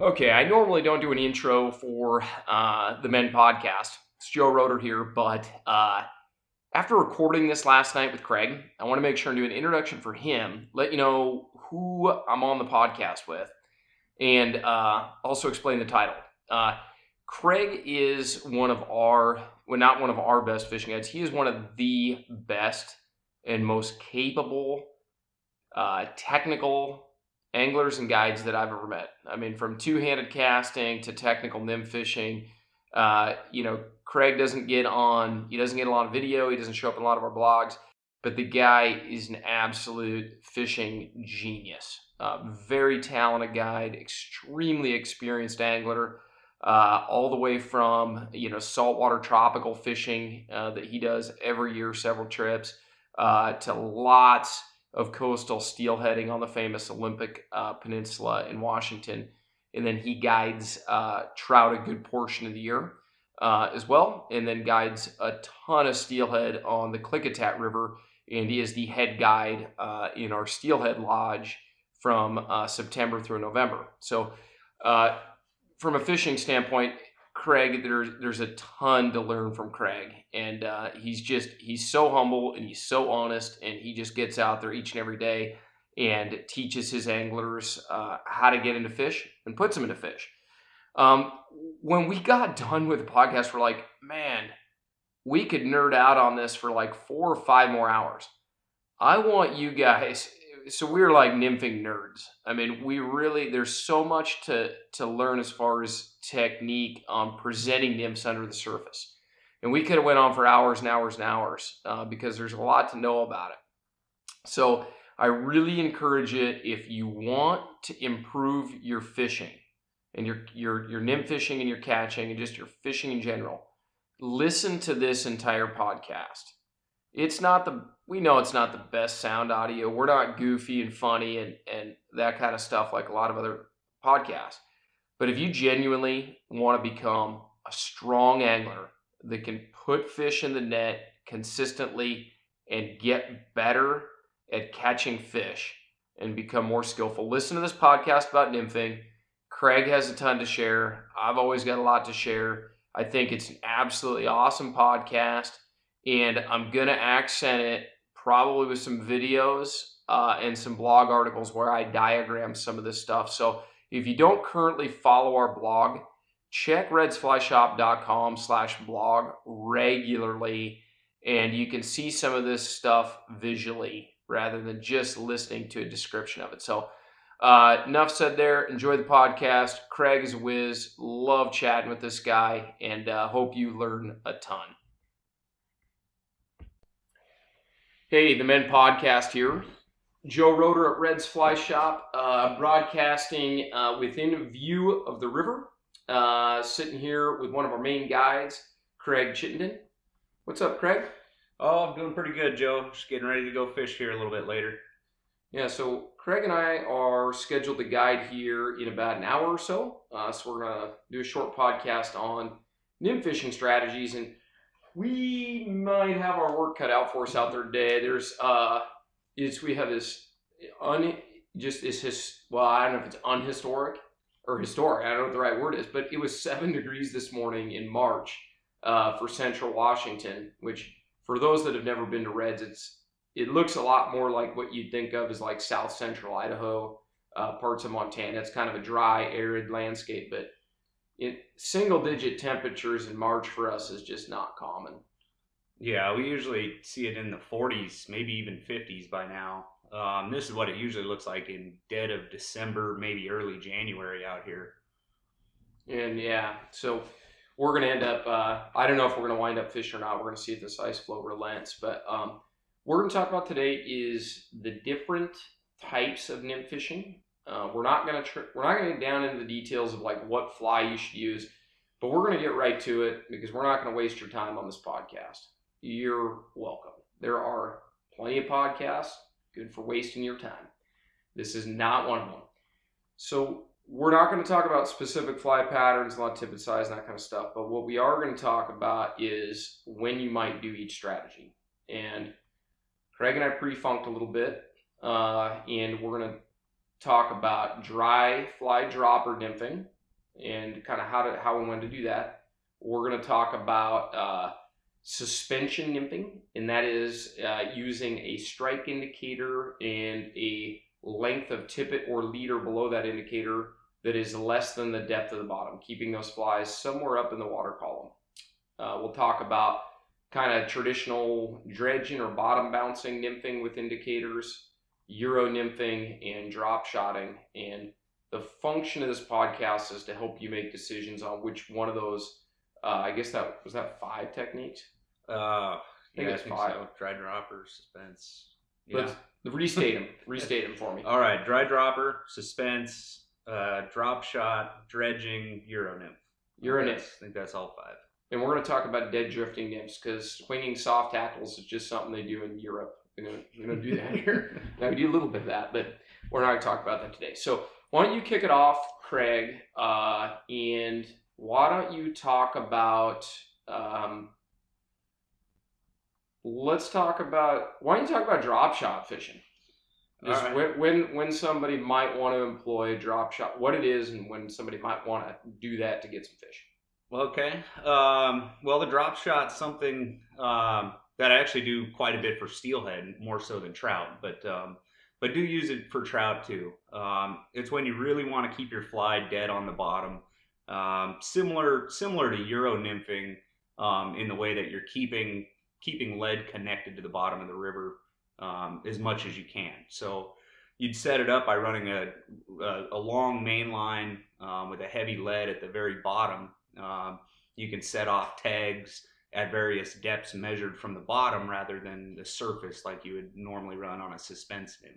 Okay, I normally don't do an intro for uh, the Men podcast. It's Joe Rotter here, but uh, after recording this last night with Craig, I want to make sure and do an introduction for him, let you know who I'm on the podcast with, and uh, also explain the title. Uh, Craig is one of our, well, not one of our best fishing guides. He is one of the best and most capable, uh, technical anglers and guides that I've ever met. I mean, from two-handed casting to technical nymph fishing. Uh, you know, Craig doesn't get on. He doesn't get a lot of video. He doesn't show up in a lot of our blogs. But the guy is an absolute fishing genius. Uh, very talented guide, extremely experienced angler. Uh, all the way from you know saltwater tropical fishing uh, that he does every year, several trips, uh, to lots of coastal steelheading on the famous Olympic uh, Peninsula in Washington. And then he guides uh, trout a good portion of the year uh, as well, and then guides a ton of steelhead on the Klickitat River. And he is the head guide uh, in our Steelhead Lodge from uh, September through November. So, uh, from a fishing standpoint, Craig, there's there's a ton to learn from Craig, and uh, he's just he's so humble and he's so honest, and he just gets out there each and every day and teaches his anglers uh, how to get into fish and puts them into fish. Um, when we got done with the podcast, we're like, man, we could nerd out on this for like four or five more hours. I want you guys so we're like nymphing nerds. I mean, we really there's so much to to learn as far as technique on presenting nymphs under the surface, and we could have went on for hours and hours and hours uh, because there's a lot to know about it. So I really encourage it if you want to improve your fishing and your your your nymph fishing and your catching and just your fishing in general. Listen to this entire podcast. It's not the we know it's not the best sound audio. We're not goofy and funny and, and that kind of stuff like a lot of other podcasts. But if you genuinely want to become a strong angler that can put fish in the net consistently and get better at catching fish and become more skillful, listen to this podcast about nymphing. Craig has a ton to share. I've always got a lot to share. I think it's an absolutely awesome podcast, and I'm to accent it probably with some videos uh, and some blog articles where I diagram some of this stuff. So if you don't currently follow our blog, check redsflyshop.com slash blog regularly and you can see some of this stuff visually rather than just listening to a description of it. So uh, enough said there. Enjoy the podcast. Craig is whiz. Love chatting with this guy and uh, hope you learn a ton. Hey, the Men Podcast here. Joe Rotter at Red's Fly Shop, uh, broadcasting uh, within view of the river. Uh, sitting here with one of our main guides, Craig Chittenden. What's up, Craig? Oh, I'm doing pretty good, Joe. Just getting ready to go fish here a little bit later. Yeah, so Craig and I are scheduled to guide here in about an hour or so. Uh, so we're going to do a short podcast on nymph fishing strategies. And we might have our work cut out for us out there today. There's uh, is we have this un just is his well, I don't know if it's unhistoric or historic. I don't know what the right word is, but it was seven degrees this morning in March uh, for Central Washington. Which for those that have never been to Reds, it's it looks a lot more like what you'd think of as like South Central Idaho, uh, parts of Montana. It's kind of a dry, arid landscape, but it, single digit temperatures in March for us is just not common. Yeah, we usually see it in the 40s, maybe even 50s by now. Um, this is what it usually looks like in dead of December, maybe early January out here. And yeah, so we're going to end up, uh, I don't know if we're going to wind up fishing or not. We're going to see if this ice flow relents. But um, what we're going to talk about today is the different types of nymph fishing uh, we're not gonna tr- we're not gonna get down into the details of like what fly you should use, but we're gonna get right to it because we're not gonna waste your time on this podcast. You're welcome. There are plenty of podcasts good for wasting your time. This is not one of them. So we're not going to talk about specific fly patterns, a lot of tippet size, and that kind of stuff. But what we are going to talk about is when you might do each strategy. And Craig and I pre-funked a little bit, uh, and we're going to talk about dry fly dropper nymphing and kind of how to how and when to do that. We're going to talk about uh, suspension nymphing, and that is uh, using a strike indicator and a length of tippet or leader below that indicator that is less than the depth of the bottom, keeping those flies somewhere up in the water column. Uh, we'll talk about kind of traditional dredging or bottom bouncing nymphing with indicators, euro nymphing, and drop shotting. And the function of this podcast is to help you make decisions on which one of those. Uh, I guess that was that five techniques. Uh, think yeah, it's I think five. so. Dry dropper, suspense. Yeah. Let's restate them. restate them for me. All right, dry dropper, suspense, uh, drop shot, dredging, euro nymph. Euro nymph. I think that's all five. And we're going to talk about dead drifting nymphs because swinging soft tackles is just something they do in Europe. To, we're going to do that here. now, we do a little bit of that, but we're not going to talk about that today. So, why don't you kick it off, Craig? Uh, and why don't you talk about. Um, let's talk about. Why don't you talk about drop shot fishing? Just All when, when when somebody might want to employ a drop shot, what it is, and when somebody might want to do that to get some fish. Well, okay. Um, well, the drop shot's something um, that I actually do quite a bit for steelhead, more so than trout, but um, but do use it for trout too. Um, it's when you really want to keep your fly dead on the bottom, um, similar similar to euro nymphing um, in the way that you're keeping keeping lead connected to the bottom of the river um, as much as you can. So you'd set it up by running a a, a long main line um, with a heavy lead at the very bottom. You can set off tags at various depths measured from the bottom rather than the surface like you would normally run on a suspense nymph.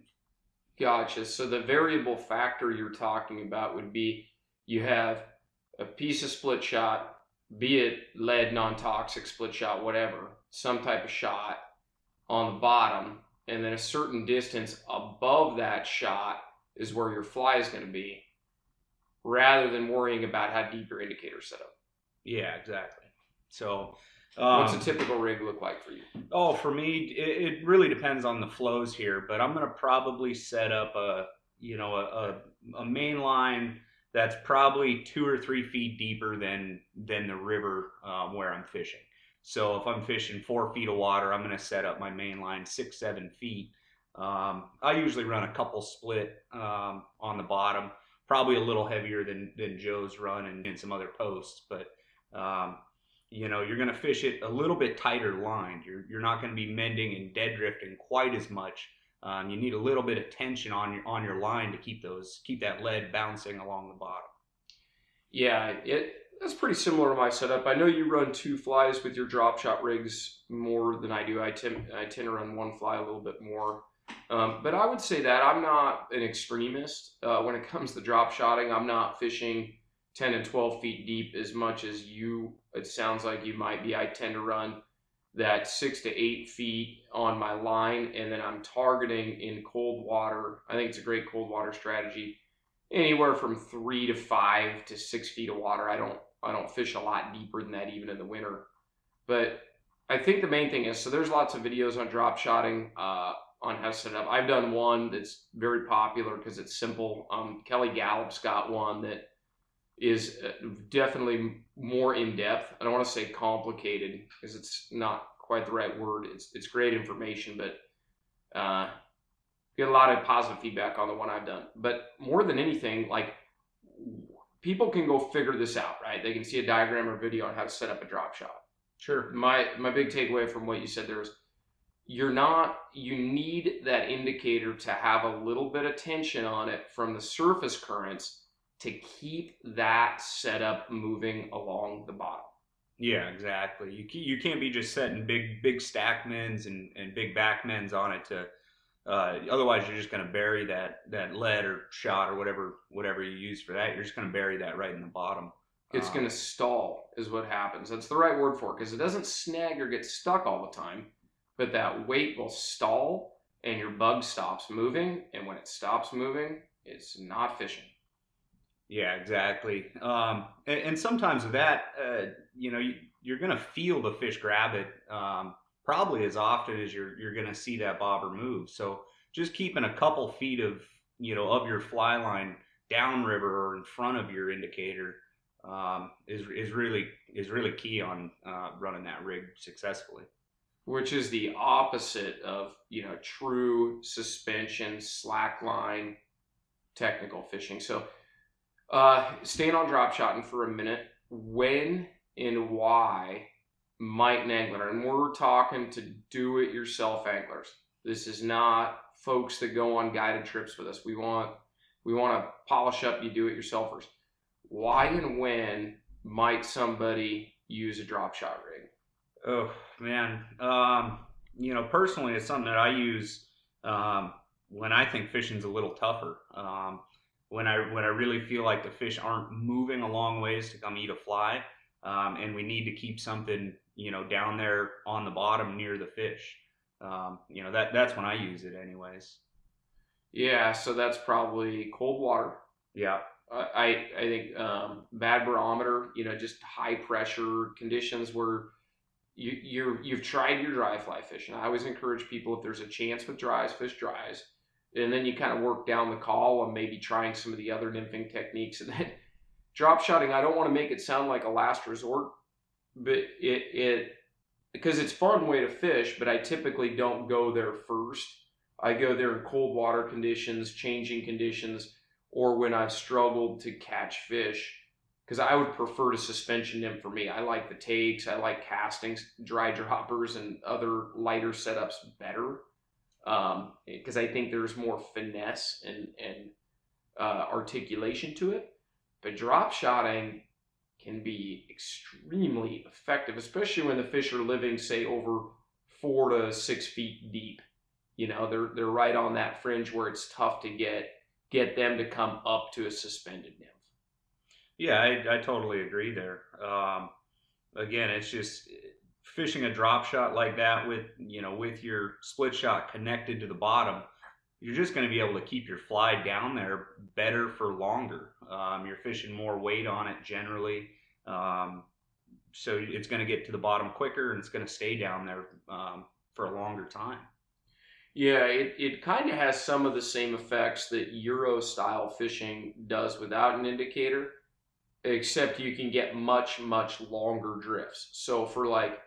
Gotcha. So the variable factor you're talking about would be you have a piece of split shot, be it lead, non toxic, split shot, whatever, some type of shot on the bottom, and then a certain distance above that shot is where your fly is going to be, rather than worrying about how deep your indicator set up. Yeah, exactly. So, um, What's a typical rig look like for you? Oh, for me, it, it really depends on the flows here, but I'm gonna probably set up a you know a, a, a main line that's probably two or three feet deeper than than the river um, where I'm fishing. So if I'm fishing four feet of water, I'm gonna set up my main line six seven feet. Um, I usually run a couple split um, on the bottom, probably a little heavier than than Joe's run and, and some other posts, but um, you know you're going to fish it a little bit tighter lined you're, you're not going to be mending and dead drifting quite as much um, you need a little bit of tension on your on your line to keep those keep that lead bouncing along the bottom Yeah, it that's pretty similar to my setup. I know you run two flies with your drop shot rigs more than I do. I tend I tend to run one fly a little bit more. Um, but I would say that I'm not an extremist uh, when it comes to drop shotting. I'm not fishing 10 and 12 feet deep as much as you. It sounds like you might be. I tend to run that six to eight feet on my line, and then I'm targeting in cold water. I think it's a great cold water strategy anywhere from three to five to six feet of water. I don't I don't fish a lot deeper than that even in the winter. But I think the main thing is so there's lots of videos on drop shotting uh, on how to set it up. I've done one that's very popular because it's simple. Um, Kelly Galloup's got one that is uh, definitely more in depth. I don't want to say complicated because it's not quite the right word. It's it's great information, but uh, get a lot of positive feedback on the one I've done. But more than anything, like people can go figure this out, right? They can see a diagram or video on how to set up a drop shot. sure My my big takeaway from what you said there was you're not you need that indicator to have a little bit of tension on it from the surface currents to keep that setup moving along the bottom. yeah exactly you, you can't be just setting big big stack mends and, and big back mends on it to uh, otherwise you're just going to bury that that lead or shot or whatever whatever you use for that you're just going to bury that right in the bottom It's Um, going to stall, is what happens. That's the right word for it because it doesn't snag or get stuck all the time, but that weight will stall and your bug stops moving. And when it stops moving, it's not fishing. Yeah, exactly. Um, and, and sometimes that, uh, you know, you, you're going to feel the fish grab it um, probably as often as you're you're going to see that bobber move. So just keeping a couple feet of you know, of your fly line downriver or in front of your indicator um, is is really is really key on uh, running that rig successfully. Which is the opposite of you know true suspension slackline technical fishing. So, uh, staying on drop shotting for a minute, when and why might an angler, and we're talking to do-it-yourself anglers. This is not folks that go on guided trips with us. We want we want to polish up you do-it-yourselfers why and when might somebody use a drop shot rig? Oh man, um, you know, personally, it's something that I use um, when I think fishing's a little tougher. Um, when I when I really feel like the fish aren't moving a long ways to come eat a fly, um, and we need to keep something you know down there on the bottom near the fish. Um, you know that that's when I use it, anyways. Yeah, so that's probably cold water. Yeah, I I think um, bad barometer, you know, just high pressure conditions where you you're you've tried your dry fly fishing. I always encourage people if there's a chance with dries, fish dries, and then you kind of work down the call and maybe trying some of the other nymphing techniques, and then drop shotting. I don't want to make it sound like a last resort, but it it because it's fun way to fish, but I typically don't go there first. I go there in cold water conditions, changing conditions or when I've struggled to catch fish. Because I would prefer to suspension them for me. I like the takes, I like castings, dry droppers, and other lighter setups better. Because um, I think there's more finesse and, and uh, articulation to it. But drop shotting can be extremely effective, especially when the fish are living, say, over four to six feet deep. You know, they're they're right on that fringe where it's tough to get get them to come up to a suspended nymph. Yeah, I, I totally agree there. Um, again, it's just fishing a drop shot like that with you know with your split shot connected to the bottom. You're just going to be able to keep your fly down there better for longer. Um, you're fishing more weight on it generally, um, so it's going to get to the bottom quicker and it's going to stay down there um, for a longer time. Yeah, it, it kind of has some of the same effects that Euro style fishing does without an indicator, except you can get much, much longer drifts. So for like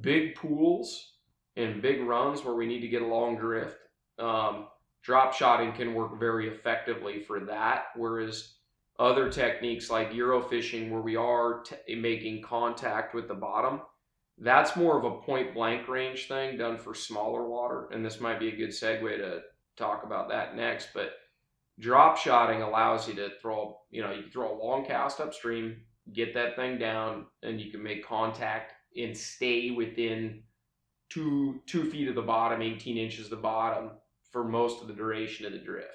big pools and big runs where we need to get a long drift, um, drop shotting can work very effectively for that. Whereas other techniques like Euro fishing, where we are t- making contact with the bottom, that's more of a point blank range thing done for smaller water. And this might be a good segue to talk about that next. But drop shotting allows you to throw, you know, you can throw a long cast upstream, get that thing down, and you can make contact and stay within two two feet of the bottom, 18 inches of the bottom for most of the duration of the drift.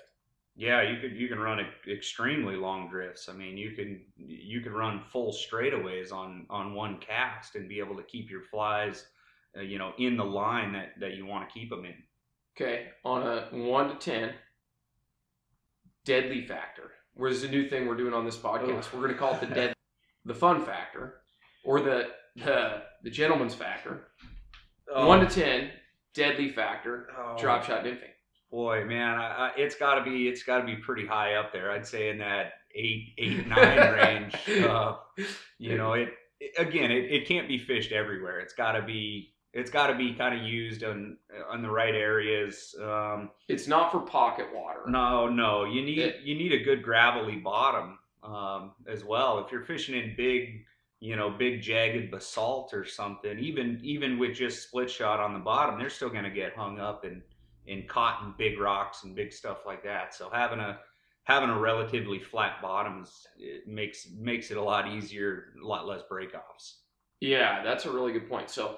Yeah, you could you can run extremely long drifts. I mean, you can you can run full straightaways on on one cast and be able to keep your flies, uh, you know, in the line that that you want to keep them in. Okay, on a one to ten, deadly factor. Where's the new thing we're doing on this podcast? We're going to call it the dead, the fun factor, or the the the gentleman's factor. Oh. One to ten, deadly factor, oh. drop shot nymphing. Boy, man, I, I, it's got to be it's got to be pretty high up there. I'd say in that eight, eight, nine range. Uh, you know, it, it again, it, it can't be fished everywhere. It's got to be it's got to be kind of used on on the right areas. Um, it's not for pocket water. No, no, you need it, you need a good gravelly bottom um, as well. If you're fishing in big, you know, big jagged basalt or something, even even with just split shot on the bottom, they're still going to get hung up and and caught in big rocks and big stuff like that. So having a having a relatively flat bottom it makes makes it a lot easier, a lot less breakoffs. Yeah, that's a really good point. So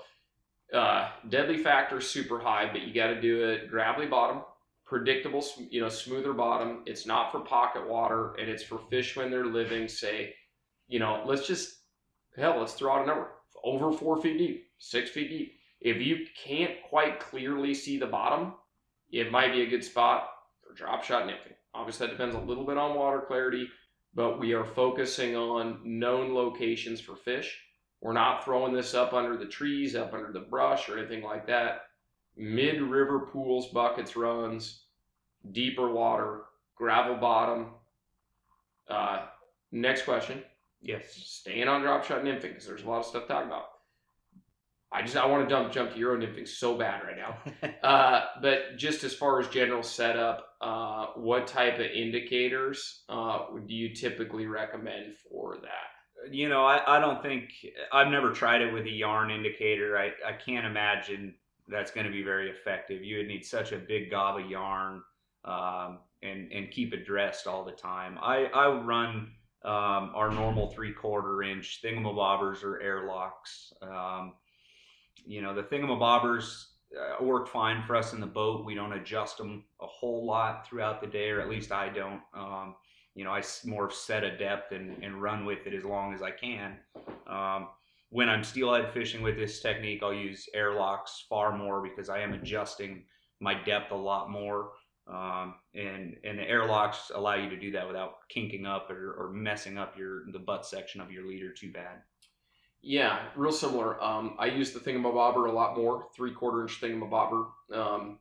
uh, deadly factor super high, but you got to do it gravelly bottom, predictable, you know, smoother bottom. It's not for pocket water, and it's for fish when they're living. Say, you know, let's just hell, let's throw out a number over four feet deep, six feet deep. If you can't quite clearly see the bottom, it might be a good spot for drop shot nymphing. Obviously, that depends a little bit on water clarity, but we are focusing on known locations for fish. We're not throwing this up under the trees, up under the brush, or anything like that. Mid river pools, buckets, runs, deeper water, gravel bottom. Uh, next question. Yes. Staying on drop shot nymphing because there's a lot of stuff to talk about. I just I want to jump jump to Euro nymphing so bad right now. Uh, but just as far as general setup, uh, what type of indicators uh, do you typically recommend for that? you know, I, I don't think I've never tried it with a yarn indicator. I, I can't imagine that's going to be very effective. You would need such a big gob of yarn um, and and keep it dressed all the time. I I run um, our normal three quarter inch thingamabobbers or airlocks. Um, you know, the thingamabobbers uh, work fine for us in the boat. We don't adjust them a whole lot throughout the day, or at least I don't. Um, you know, I more set a depth and, and run with it as long as I can. Um, when I'm steelhead fishing with this technique, I'll use airlocks far more because I am adjusting my depth a lot more. Um, and and the airlocks allow you to do that without kinking up or, or messing up your the butt section of your leader too bad. Yeah, real similar. Um, I use the thingamabobber a lot more, three quarter inch thingamabobber. Um,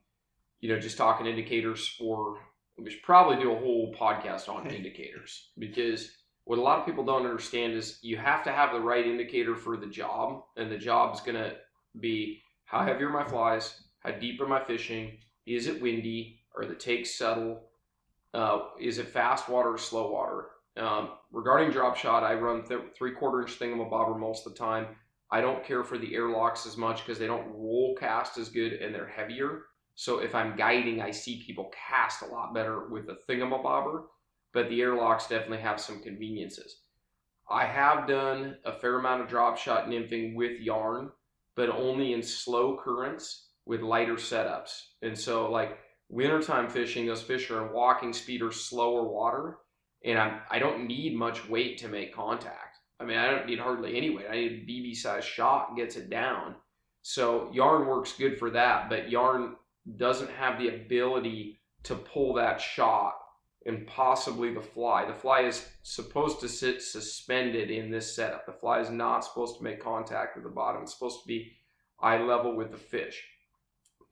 you know, just talking indicators for. We should probably do a whole podcast on indicators because what a lot of people don't understand is you have to have the right indicator for the job, and the job is going to be how heavy are my flies, how deep are my fishing, is it windy, are the takes subtle, uh, is it fast water or slow water? Um, regarding drop shot, I run th- three quarter inch thingamabobber most of the time. I don't care for the airlocks as much because they don't roll cast as good and they're heavier. So if I'm guiding, I see people cast a lot better with a thingamabobber, but the airlocks definitely have some conveniences. I have done a fair amount of drop shot nymphing with yarn, but only in slow currents with lighter setups. And so like wintertime fishing, those fish are in walking speed or slower water and I'm I don't need much weight to make contact. I mean, I don't need hardly any weight. I need a BB size shot gets it down. So yarn works good for that, but yarn doesn't have the ability to pull that shot and possibly the fly. The fly is supposed to sit suspended in this setup. The fly is not supposed to make contact with the bottom. It's supposed to be eye level with the fish.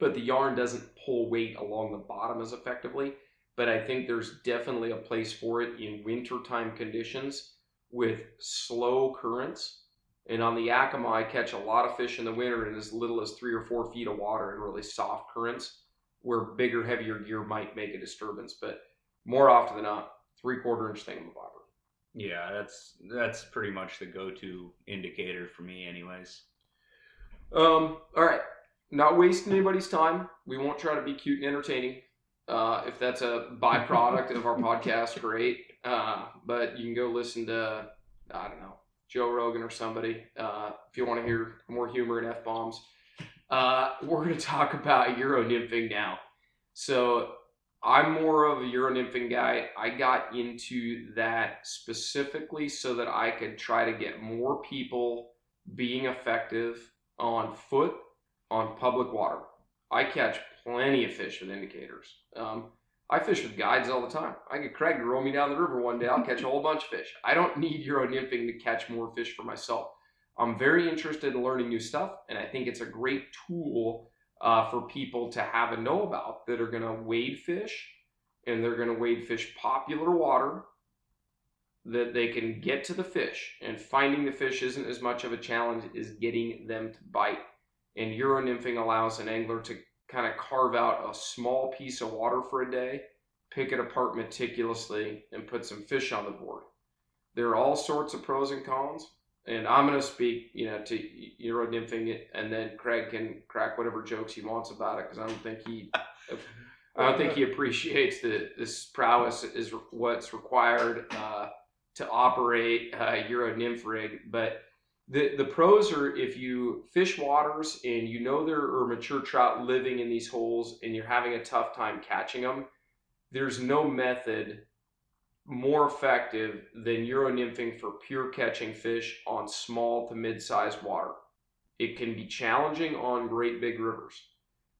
But the yarn doesn't pull weight along the bottom as effectively but I think there's definitely a place for it in wintertime conditions with slow currents. And on the Yakima, I catch a lot of fish in the winter in as little as three or four feet of water in really soft currents where bigger, heavier gear might make a disturbance. But more often than not, three quarter inch thingamabobber. Yeah, that's that's pretty much the go-to indicator for me, anyways. Um, all right, not wasting anybody's time. We won't try to be cute and entertaining. Uh, if that's a byproduct of our podcast, great. Uh, but you can go listen to, I don't know, Joe Rogan or somebody uh, if you want to hear more humor and F bombs. Uh, we're going to talk about Euro nymphing now. So I'm more of a Euro nymphing guy. I got into that specifically so that I could try to get more people being effective on foot on public water. I catch plenty of fish with indicators. Um, I fish with guides all the time. I get Craig to row me down the river one day. I'll catch a whole bunch of fish. I don't need Euro nymphing to catch more fish for myself. I'm very interested in learning new stuff, and I think it's a great tool uh, for people to have and know about that are going to wade fish and they're going to wade fish popular water that they can get to the fish. And finding the fish isn't as much of a challenge as getting them to bite. And Euro nymphing allows an angler to kind of carve out a small piece of water for a day, pick it apart meticulously, and put some fish on the board. There are all sorts of pros and cons, and I'm going to speak, you know, to Euro nymphing, and then Craig can crack whatever jokes he wants about it because I don't think he, I don't think he appreciates that this prowess is what's required uh, to operate a Euro nymph rig, but the the pros are if you fish waters and you know there are mature trout living in these holes and you're having a tough time catching them there's no method more effective than euro nymphing for pure catching fish on small to mid-sized water. It can be challenging on great big rivers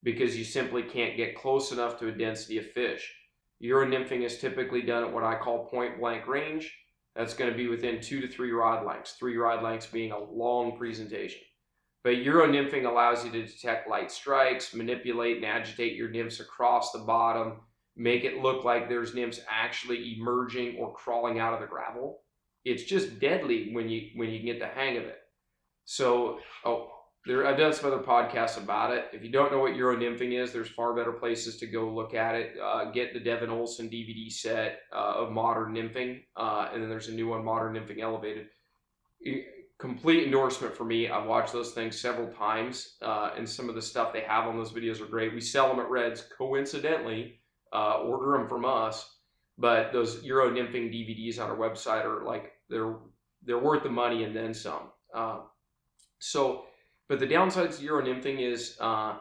because you simply can't get close enough to a density of fish. Euro nymphing is typically done at what i call point blank range that's going to be within two to three rod lengths, three rod lengths being a long presentation. But Euro nymphing allows you to detect light strikes, manipulate and agitate your nymphs across the bottom, make it look like there's nymphs actually emerging or crawling out of the gravel. It's just deadly when you when you get the hang of it. So, oh, there I've done some other podcasts about it. If you don't know what Euro nymphing is, there's far better places to go look at it. Uh, get the Devin Olsen DVD set uh, of modern nymphing, uh, and then there's a new one, Modern Nymphing Elevated. complete endorsement for me. I've watched those things several times, uh, and some of the stuff they have on those videos are great. We sell them at Reds, coincidentally. Uh, order them from us, but those Euro nymphing DVDs on our website are like they're they're worth the money and then some. Uh, so but the downside to Euro nymphing is uh,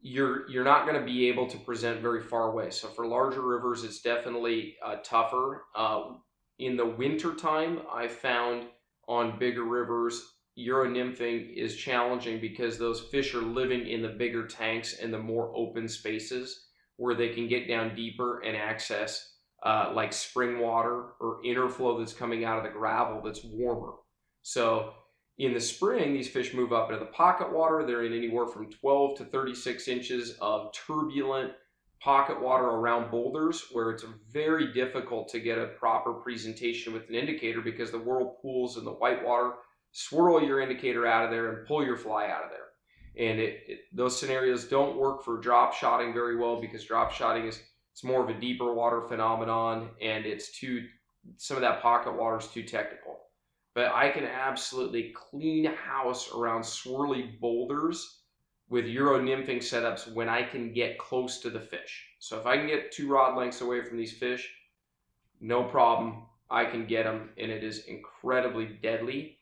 you're you're not going to be able to present very far away. So for larger rivers, it's definitely uh, tougher. Uh, in the winter time, I found on bigger rivers, Euro nymphing is challenging because those fish are living in the bigger tanks and the more open spaces where they can get down deeper and access uh, like spring water or interflow that's coming out of the gravel that's warmer. So in the spring, these fish move up into the pocket water. They're in anywhere from 12 to 36 inches of turbulent pocket water around boulders where it's very difficult to get a proper presentation with an indicator because the whirlpools and the white water swirl your indicator out of there and pull your fly out of there. And it, it, those scenarios don't work for drop shotting very well because drop shotting is it's more of a deeper water phenomenon and it's too some of that pocket water is too technical but I can absolutely clean house around swirly boulders with Euro nymphing setups when I can get close to the fish. So if I can get two rod lengths away from these fish, no problem. I can get them, and it is incredibly deadly.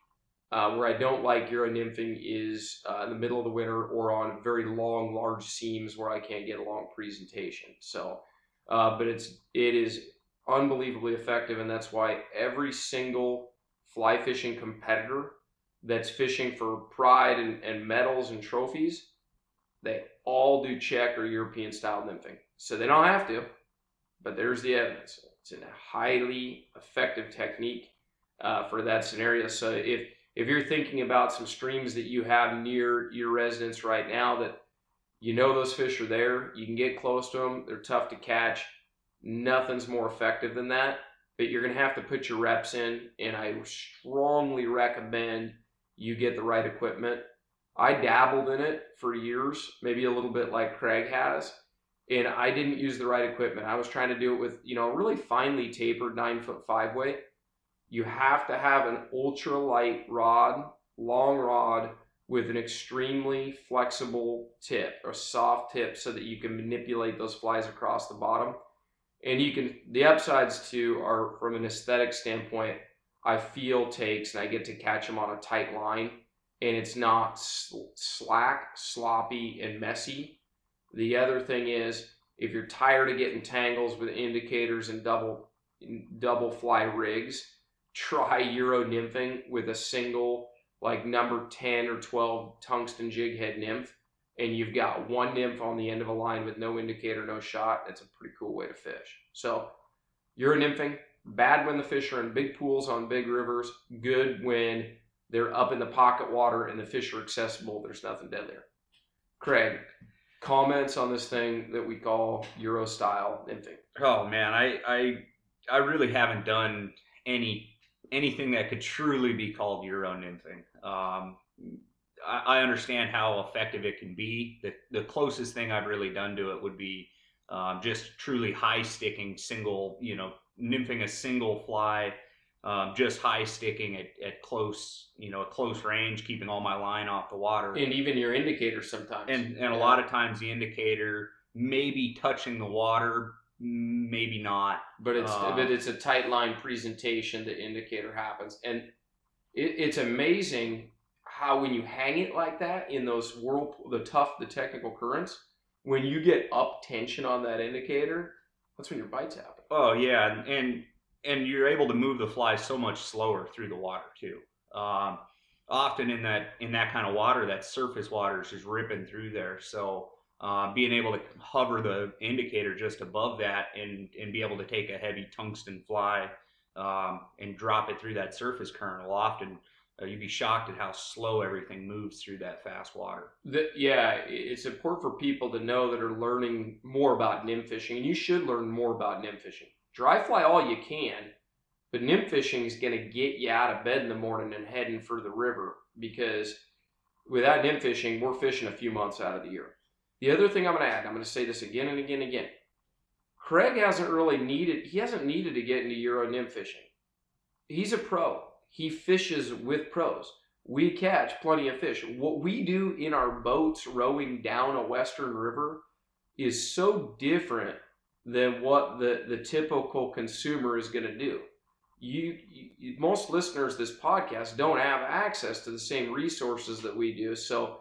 Uh, where I don't like Euro nymphing is uh, in the middle of the winter or on very long, large seams where I can't get a long presentation. So, uh, but it's it is unbelievably effective, and that's why every single fly fishing competitor that's fishing for pride and, and medals and trophies, they all do Czech or European style nymphing. So they don't have to, but there's the evidence. It's a highly effective technique uh, for that scenario. So if if you're thinking about some streams that you have near your residence right now that you know those fish are there, you can get close to them, they're tough to catch. Nothing's more effective than that but you're going to have to put your reps in. And I strongly recommend you get the right equipment. I dabbled in it for years, maybe a little bit like Craig has, and I didn't use the right equipment. I was trying to do it with, you know, a really finely tapered nine foot five weight. You have to have an ultra light rod, long rod with an extremely flexible tip or soft tip so that you can manipulate those flies across the bottom and you can the upsides too are from an aesthetic standpoint i feel takes and i get to catch them on a tight line and it's not slack sloppy and messy. The other thing is if you're tired of getting tangles with indicators and double double fly rigs try euro nymphing with a single like number 10 or 12 tungsten jig head nymph and you've got one nymph on the end of a line with no indicator, no shot, it's a pretty cool way to fish. So Euro nymphing, bad when the fish are in big pools on big rivers, good when they're up in the pocket water and the fish are accessible. There's nothing dead there. Craig, comments on this thing that we call Euro style nymphing? Oh man, I I I really haven't done any anything that could truly be called Euro nymphing. Um, I, understand how effective it can be. The, the closest thing I've really done to it would be um, just truly high sticking single, you know, nymphing a single fly, um, just high sticking at, at close, you know, at close range, keeping all my line off the water. And even your indicator sometimes. And, and a lot of times the indicator maybe touching the water, maybe not. But it's uh, but it's a tight line presentation. The indicator happens, and it, it's amazing how when you hang it like that in those whirlpool, the tough, the technical currents, when you get up tension on that indicator, that's when your bites happen. Oh yeah, and and you're able to move the fly so much slower through the water too. Um, often in that in that kind of water, that surface water is just ripping through there. So uh, being able to hover the indicator just above that and and be able to take a heavy tungsten fly um, and drop it through that surface current will often Oh, you'd be shocked at how slow everything moves through that fast water. The, yeah, it's important for people to know that are learning more about nymph fishing, and you should learn more about nymph fishing. Dry fly all you can, but nymph fishing is going to get you out of bed in the morning and heading for the river because without nymph fishing, we're fishing a few months out of the year. The other thing I'm going to add, I'm going to say this again and again and again. Craig hasn't really needed, he hasn't needed to get into Euro nymph fishing. He's a pro. He fishes with pros. We catch plenty of fish. What we do in our boats rowing down a western river is so different than what the, the typical consumer is going to do. You, you, most listeners this podcast don't have access to the same resources that we do. So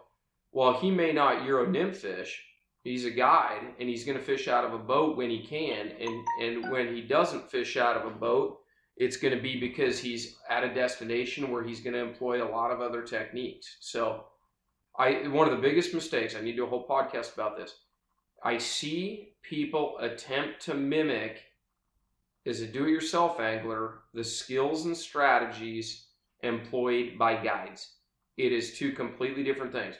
while he may not Euro nymph fish, he's a guide and he's going to fish out of a boat when he can. And, and when he doesn't fish out of a boat, it's going to be because he's at a destination where he's going to employ a lot of other techniques. So, I one of the biggest mistakes. I need to do a whole podcast about this. I see people attempt to mimic as a do-it-yourself angler the skills and strategies employed by guides. It is two completely different things.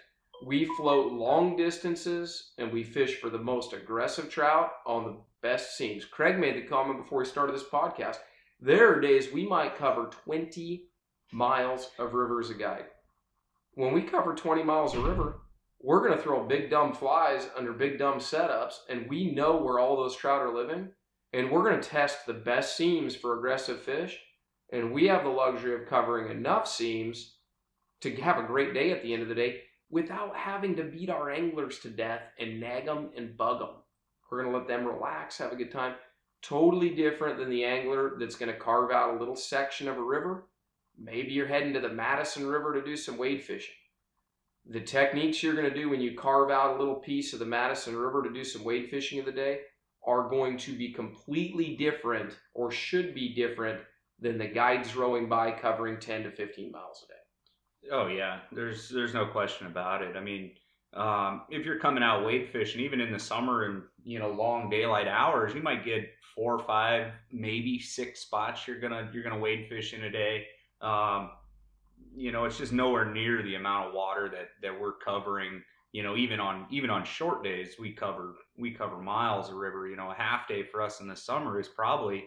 We float long distances and we fish for the most aggressive trout on the best seams. Craig made the comment before we started this podcast there are days we might cover 20 miles of river as a guide. When we cover 20 miles of river, we're going to throw big dumb flies under big dumb setups, and we know where all those trout are living, and we're going to test the best seams for aggressive fish. And we have the luxury of covering enough seams to have a great day at the end of the day without having to beat our anglers to death and nag them and bug them. We're going to let them relax, have a good time. Totally different than the angler that's going to carve out a little section of a river. Maybe you're heading to the Madison River to do some wade fishing. The techniques you're going to do when you carve out a little piece of the Madison River to do some wade fishing of the day are going to be completely different or should be different than the guides rowing by covering 10 to 15 miles a day. Oh yeah, there's there's no question about it. I mean, um, if you're coming out wade fishing, even in the summer and you know long daylight hours, you might get four or five, maybe six spots you're gonna you're gonna wade fish in a day. Um, you know, it's just nowhere near the amount of water that that we're covering. You know, even on even on short days, we cover we cover miles of river. You know, a half day for us in the summer is probably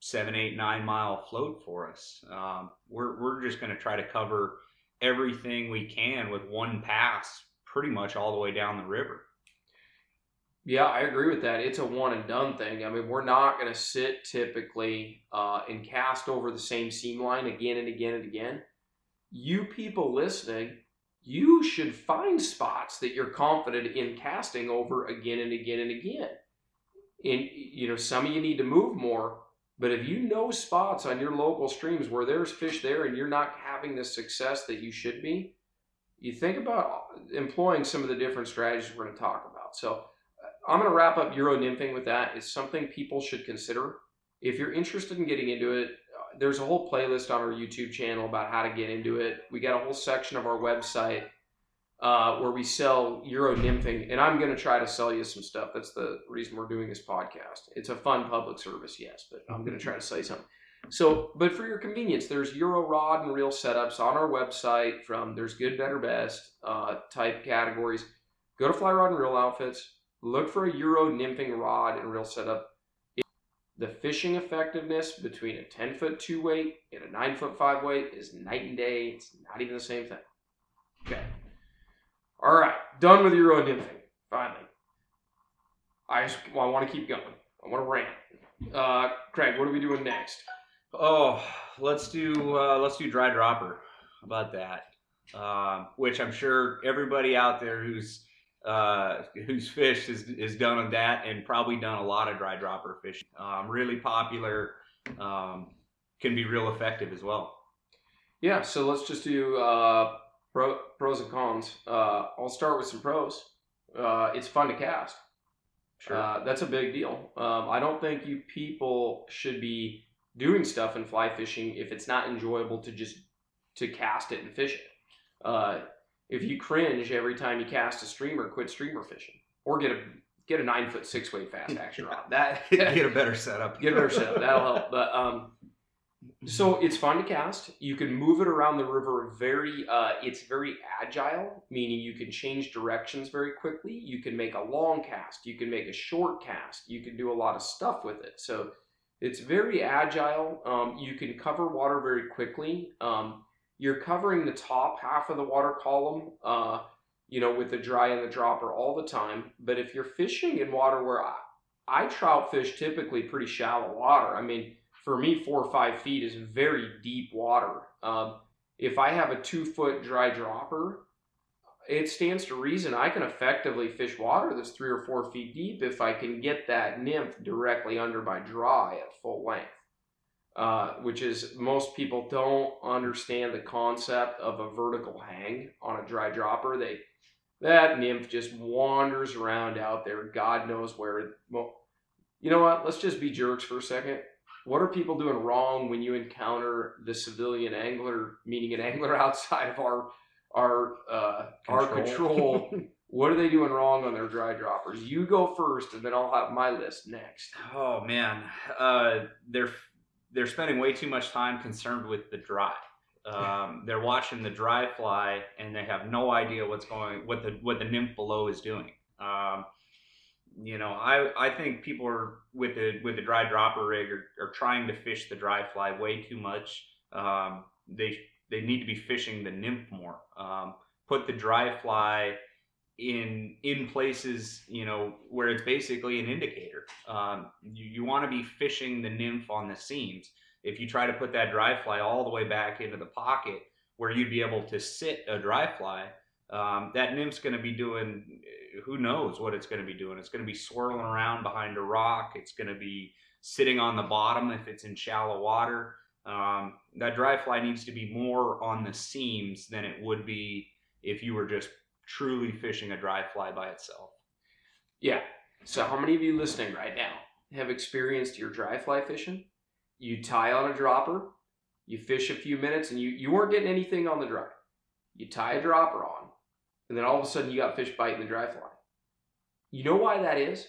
seven, eight, nine mile float for us. Um, we're we're just going to try to cover everything we can with one pass pretty much all the way down the river. Yeah, I agree with that. It's a one and done thing. I mean, we're not going to sit typically uh, and cast over the same seam line again and again and again. You people listening, you should find spots that you're confident in casting over again and again and again. And you know, some of you need to move more, but if you know spots on your local streams where there's fish there and you're not having the success that you should be, you think about employing some of the different strategies we're going to talk about. So I'm going to wrap up Euro nymphing with that. It's something people should consider. If you're interested in getting into it, uh, there's a whole playlist on our YouTube channel about how to get into it. We got a whole section of our website uh, where we sell Euro nymphing, and I'm going to try to sell you some stuff. That's the reason we're doing this podcast. It's a fun public service, yes, but I'm going to try to sell you something. So, but for your convenience, there's Euro rod and reel setups on our website from there's good, better, best uh, type categories. Go to Fly Rod and Reel Outfits, look for a Euro nymphing rod and reel setup. The fishing effectiveness between a 10 foot two weight and a 9 foot five weight is night and day. It's not even the same thing. Okay. All right. Done with Euro nymphing. Finally. I just well, I want to keep going. I want to rant. Uh, Craig, what are we doing next? Oh, let's do uh, let's do dry dropper. How about that? Um, which I'm sure everybody out there who's uh, who's fished is is done on that and probably done a lot of dry dropper fishing. Um, really popular, um, can be real effective as well. Yeah, so let's just do uh, pro, pros and cons. Uh, I'll start with some pros. Uh, it's fun to cast. Sure. Uh, that's a big deal. Um, I don't think you people should be doing stuff in fly fishing if it's not enjoyable to just to cast it and fish it. If you cringe every time you cast a streamer, quit streamer fishing or get a get a nine foot six weight fast action rod. That get a better setup. get a better setup. That'll help. But um, So it's fun to cast. You can move it around the river very. Uh, it's very agile, meaning you can change directions very quickly. You can make a long cast. You can make a short cast. You can do a lot of stuff with it. So it's very agile. Um, you can cover water very quickly. Um, you're covering the top half of the water column. Uh, you know, with the dry and the dropper all the time. But if you're fishing in water where I, I trout fish typically pretty shallow water. I mean for me, four or five feet is very deep water. Um, if I have a two foot dry dropper, it stands to reason I can effectively fish water that's three or four feet deep if I can get that nymph directly under my dry at full length. Uh, which is most people don't understand the concept of a vertical hang on a dry dropper. They that nymph just wanders around out there. God knows where. Well, you know what? Let's just be jerks for a second what are people doing wrong when you encounter the civilian angler, meaning an angler outside of our our uh, control. our control? what are they doing wrong on their dry droppers? You go first, and then I'll have my list next. Oh man, uh, they're they're spending way too much time concerned with the dry. Um, they're watching the dry fly, and they have no idea what's going, what the what the nymph below is doing. Um, you know, I I think people are with the with the dry dropper rig are, are trying to fish the dry fly way too much. Um, they they need to be fishing the nymph more. Um, put the dry fly in in places you know where it's basically an indicator. Um, you you want to be fishing the nymph on the seams. If you try to put that dry fly all the way back into the pocket where you'd be able to sit a dry fly, um, that nymph's going to be doing who knows what it's going to be doing. It's going to be swirling around behind a rock. It's going to be sitting on the bottom if it's in shallow water. Um, that dry fly needs to be more on the seams than it would be if you were just truly fishing a dry fly by itself. Yeah. So, how many of you listening right now have experienced your dry fly fishing? You tie on a dropper, you fish a few minutes, and you, you weren't getting anything on the dry. You tie a dropper on, and then all of a sudden you got fish biting the dry fly. You know why that is?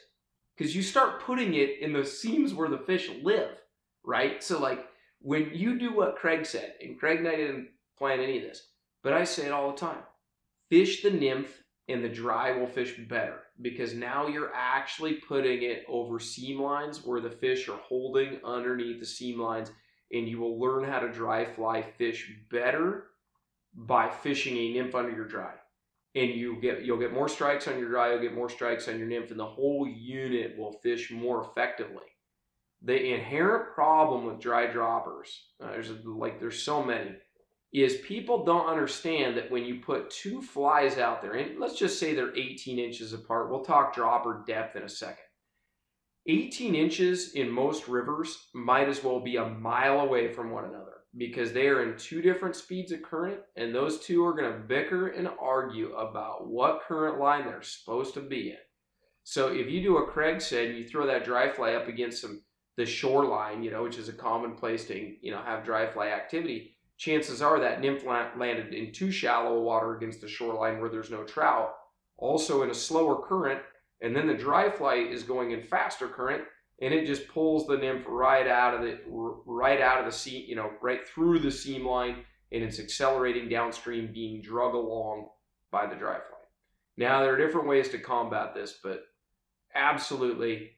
Because you start putting it in the seams where the fish live, right? So like when you do what Craig said, and Craig and I didn't plan any of this, but I say it all the time. Fish the nymph and the dry will fish better because now you're actually putting it over seam lines where the fish are holding underneath the seam lines and you will learn how to dry fly fish better by fishing a nymph under your dry and you get you'll get more strikes on your dry, you'll get more strikes on your nymph, and the whole unit will fish more effectively. The inherent problem with dry droppers, uh, there's like there's so many, is people don't understand that when you put two flies out there, and let's just say they're 18 inches apart. We'll talk dropper depth in a second. 18 inches in most rivers might as well be a mile away from one another because they are in two different speeds of current, and those two are going to bicker and argue about what current line they're supposed to be in. So if you do a Craig said and you throw that dry fly up against some the shoreline, you know, which is a common place to you know have dry fly activity, chances are that nymph landed in too shallow water against the shoreline where there's no trout, also in a slower current, and then the dry fly is going in faster current, and it just pulls the nymph right out of the right out of the seam, you know, right through the seam line, and it's accelerating downstream, being drug along by the dry fly. Now there are different ways to combat this, but absolutely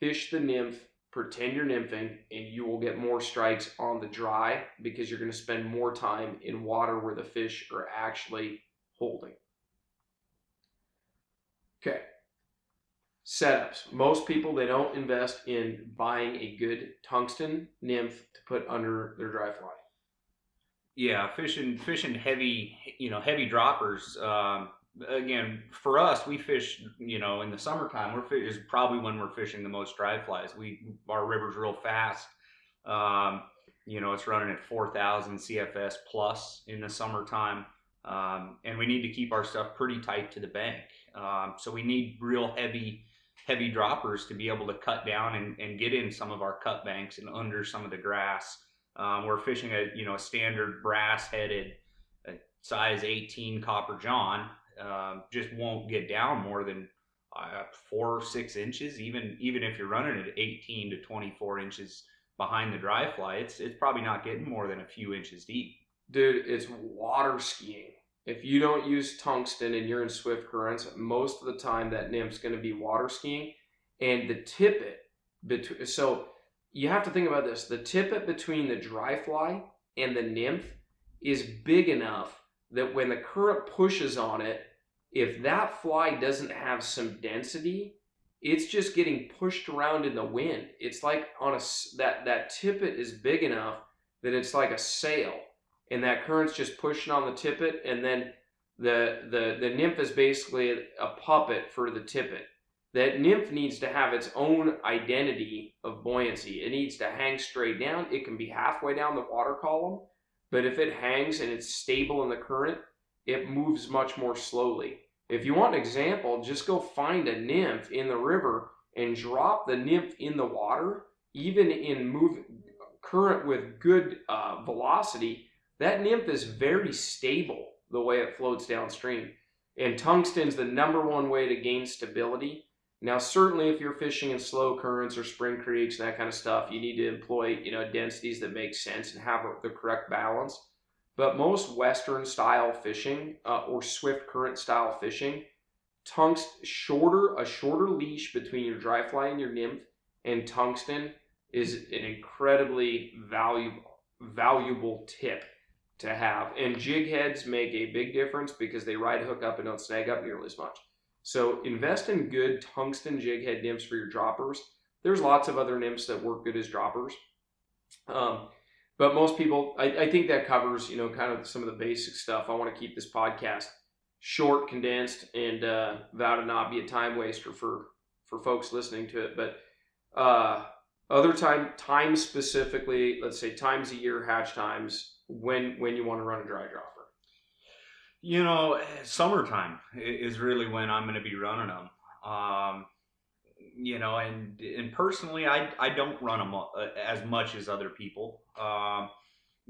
fish the nymph, pretend you're nymphing, and you will get more strikes on the dry because you're going to spend more time in water where the fish are actually holding. Okay, setups. Most people they don't invest in buying a good tungsten nymph to put under their dry fly. Yeah, fishing fishing heavy, you know, heavy droppers. Um, again, for us, we fish, you know, in the summertime. We're is probably when we're fishing the most dry flies. We our river's real fast. Um, you know, it's running at 4,000 CFS plus in the summertime. Um, and we need to keep our stuff pretty tight to the bank. Um, so we need real heavy heavy droppers to be able to cut down and, and get in some of our cut banks and under some of the grass. Um, we're fishing a you know a standard brass headed size 18 copper john um, just won't get down more than uh, four or six inches even even if you're running at 18 to 24 inches behind the dry fly, it's it's probably not getting more than a few inches deep. Dude, it's water skiing. If you don't use tungsten and you're in swift currents, most of the time that nymph's going to be water skiing, and the tippet between. So you have to think about this: the tippet between the dry fly and the nymph is big enough that when the current pushes on it, if that fly doesn't have some density, it's just getting pushed around in the wind. It's like on a that that tippet is big enough that it's like a sail, and that current's just pushing on the tippet, and then the the the nymph is basically a puppet for the tippet. That nymph needs to have its own identity of buoyancy. It needs to hang straight down. It can be halfway down the water column, but if it hangs and it's stable in the current, it moves much more slowly. If you want an example, just go find a nymph in the river and drop the nymph in the water, even in move current with good uh, velocity. That nymph is very stable the way it floats downstream. And tungsten's the number one way to gain stability. Now, certainly, if you're fishing in slow currents or spring creeks and that kind of stuff, you need to employ you know densities that make sense and have the correct balance. But most Western style fishing uh, or swift current style fishing, tungsten shorter a shorter leash between your dry fly and your nymph and tungsten is an incredibly valuable valuable tip to have. And jig heads make a big difference because they ride hook up and don't snag up nearly as much. So invest in good tungsten jig head nymphs for your droppers. There's lots of other nymphs that work good as droppers. Um, but most people, I, I think that covers, you know, kind of some of the basic stuff. I want to keep this podcast short, condensed, and uh, vow to not be a time waster for for folks listening to it. But uh, other time, time specifically, let's say times a year, hatch times, when when you want to run a dry dropper. You know, summertime is really when I'm going to be running them. Um, you know, and and personally, I I don't run them uh, as much as other people. Um,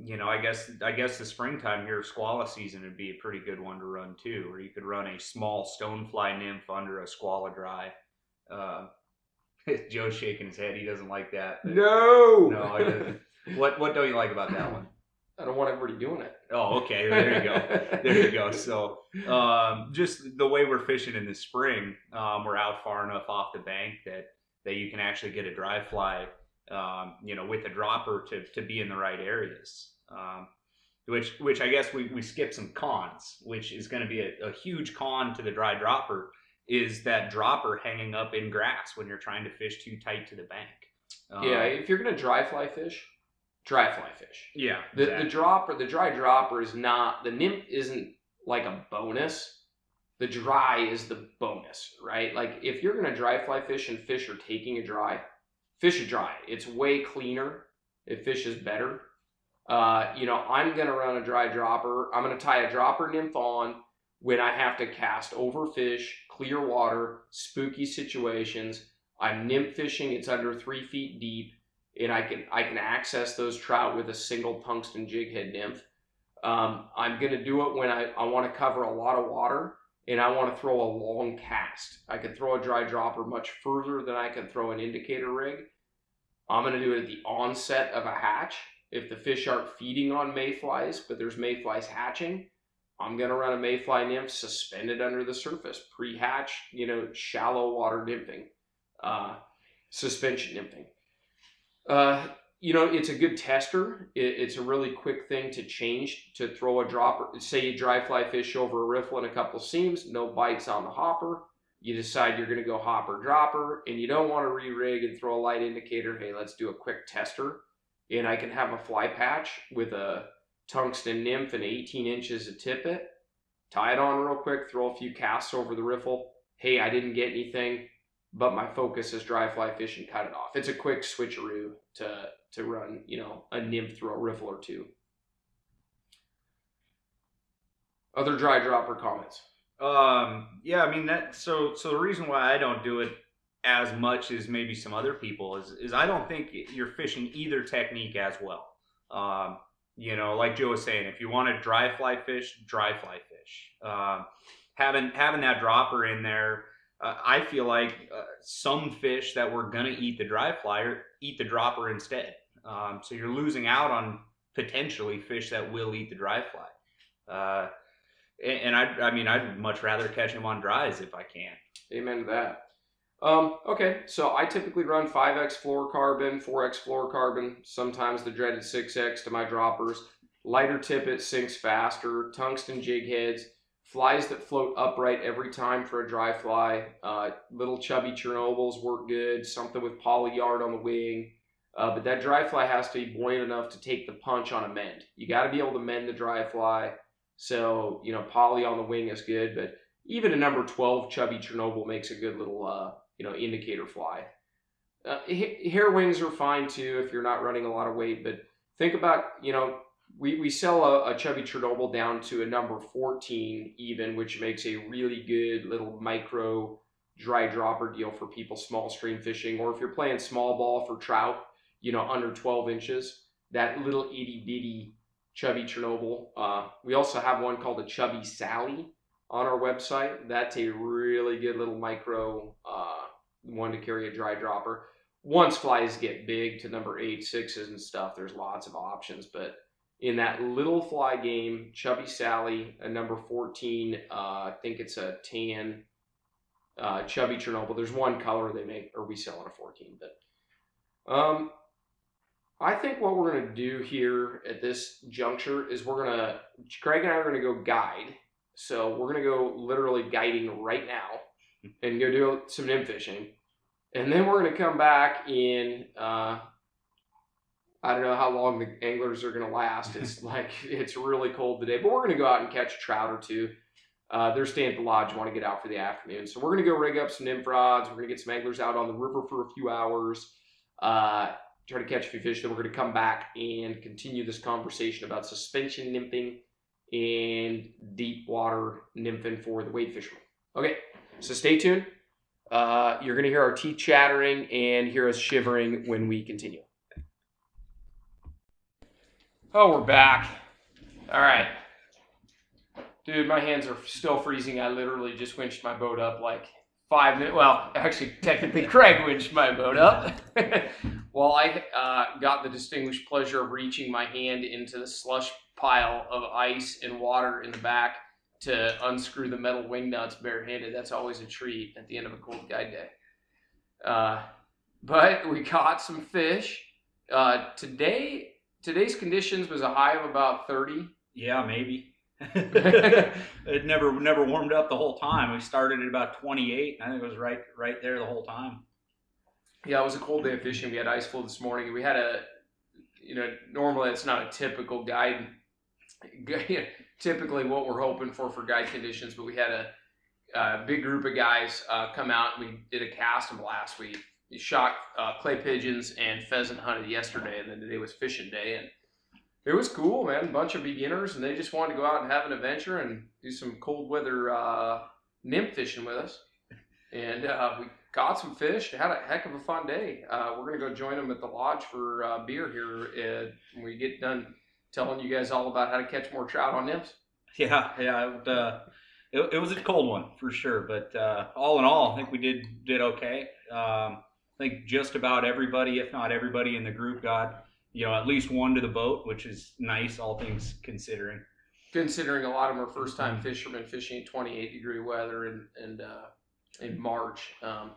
you know, I guess I guess the springtime here, Skwala season would be a pretty good one to run too, or you could run a small stonefly nymph under a Skwala dry. Uh, Joe's shaking his head; he doesn't like that. No, no, doesn't. what what don't you like about that one? I don't want everybody doing it. Oh, okay. There you go. there you go. So, um, just the way we're fishing in the spring, um, we're out far enough off the bank that that you can actually get a dry fly, um, you know, with a dropper to to be in the right areas. Um, which which I guess we we skip some cons, which is going to be a, a huge con to the dry dropper is that dropper hanging up in grass when you're trying to fish too tight to the bank. yeah, um, if you're going to dry fly fish, dry fly fish. Yeah. The exactly. the dropper, the dry dropper is not the nymph isn't like a bonus. The dry is the bonus, right? Like if you're gonna dry fly fish and fish are taking a dry, fish a dry. It's way cleaner. It fishes better. Uh, you know, I'm gonna run a dry dropper. I'm gonna tie a dropper nymph on when I have to cast over fish, clear water, spooky situations. I'm nymph fishing. It's under three feet deep and I can I can access those trout with a single tungsten jig head nymph. Um, I'm gonna do it when I, I want to cover a lot of water and I want to throw a long cast. I can throw a dry dropper much further than I can throw an indicator rig. I'm gonna do it at the onset of a hatch. If the fish aren't feeding on mayflies, but there's mayflies hatching, I'm gonna run a mayfly nymph suspended under the surface, pre-hatch, you know, shallow water nymphing, uh, suspension nymphing. Uh, you know, it's a good tester. It, it's a really quick thing to change to throw a dropper. Say you dry fly fish over a riffle and a couple seams, no bites on the hopper. You decide you're going to go hopper dropper, and you don't want to re rig and throw a light indicator. Hey, let's do a quick tester. And I can have a fly patch with a tungsten nymph and 18 inches of tippet. Tie it on real quick, throw a few casts over the riffle. Hey, I didn't get anything but my focus is dry fly fish and cut it off. It's a quick switcheroo to to run, you know, a nymph through a riffle or two. Other dry dropper comments. Um, yeah, I mean that. So, so the reason why I don't do it as much as maybe some other people is, is I don't think you're fishing either technique as well. Um, you know, like Joe was saying, if you want to dry fly fish, dry fly fish. Um, having having that dropper in there uh, I feel like uh, some fish that were gonna eat the dry flyer eat the dropper instead. Um, so you're losing out on potentially fish that will eat the dry fly. Uh, and, and I, I mean, I'd much rather catch them on dries if I can. Amen to that. Um, okay, so I typically run 5x fluorocarbon, 4x fluorocarbon, sometimes the dreaded 6x to my droppers. Lighter tippet sinks faster, tungsten jig heads, flies that float upright every time for a dry fly. Uh, little chubby Chernobyls work good, something with poly yarn on the wing. Uh, but that dry fly has to be buoyant enough to take the punch on a mend. You got to be able to mend the dry fly. So, you know, poly on the wing is good, but even a number 12 chubby Chernobyl makes a good little, uh, you know, indicator fly. Uh, hair wings are fine too if you're not running a lot of weight, but think about, you know, we, we sell a, a chubby Chernobyl down to a number 14 even, which makes a really good little micro dry dropper deal for people small stream fishing, or if you're playing small ball for trout, you know, under 12 inches, that little itty bitty chubby Chernobyl. Uh, we also have one called a chubby Sally on our website. That's a really good little micro uh, one to carry a dry dropper. Once flies get big to number eight, sixes and stuff, there's lots of options. But in that little fly game, Chubby Sally, a number 14, uh, I think it's a tan uh, Chubby Chernobyl. There's one color they make, or we sell in a 14. But um, I think what we're going to do here at this juncture is we're going to, Craig and I are going to go guide. So we're going to go literally guiding right now and go do some nymph fishing. And then we're going to come back in, uh, I don't know how long the anglers are going to last. It's like, it's really cold today, but we're going to go out and catch a trout or two. Uh, they're staying at the lodge, want to get out for the afternoon. So we're going to go rig up some nymph rods. We're going to get some anglers out on the river for a few hours. Uh, try to catch a few fish. Then we're going to come back and continue this conversation about suspension nymphing and deep water nymphing for the wade fishermen. Okay, so stay tuned. Uh, you're going to hear our teeth chattering and hear us shivering when we continue. Oh, we're back. All right. Dude, my hands are still freezing. I literally just winched my boat up like five minutes. Well, actually, technically, Craig winched my boat up. While I uh, got the distinguished pleasure of reaching my hand into the slush pile of ice and water in the back to unscrew the metal wing nuts barehanded. That's always a treat at the end of a cold guide day. Uh, but we caught some fish. Uh, today, today's conditions was a high of about 30. Yeah, maybe. it never never warmed up the whole time. We started at about 28. and I think it was right right there the whole time. Yeah, it was a cold day of fishing. We had ice flow this morning. We had a, you know, normally it's not a typical guide typically what we're hoping for for guide conditions, but we had a, a big group of guys uh, come out. And we did a cast them last week. We shot uh, clay pigeons and pheasant hunted yesterday, and then today was fishing day, and it was cool, man. A bunch of beginners, and they just wanted to go out and have an adventure and do some cold weather uh, nymph fishing with us. And uh, we caught some fish. Had a heck of a fun day. Uh, we're gonna go join them at the lodge for uh, beer here when we get done telling you guys all about how to catch more trout on nymphs. Yeah, yeah. It, uh, it, it, was a cold one for sure, but uh, all in all, I think we did did okay. Um, I think just about everybody, if not everybody in the group, got you know at least one to the boat, which is nice, all things considering. Considering a lot of them are first time mm-hmm. fishermen fishing 28 degree weather and and uh, in March. Um,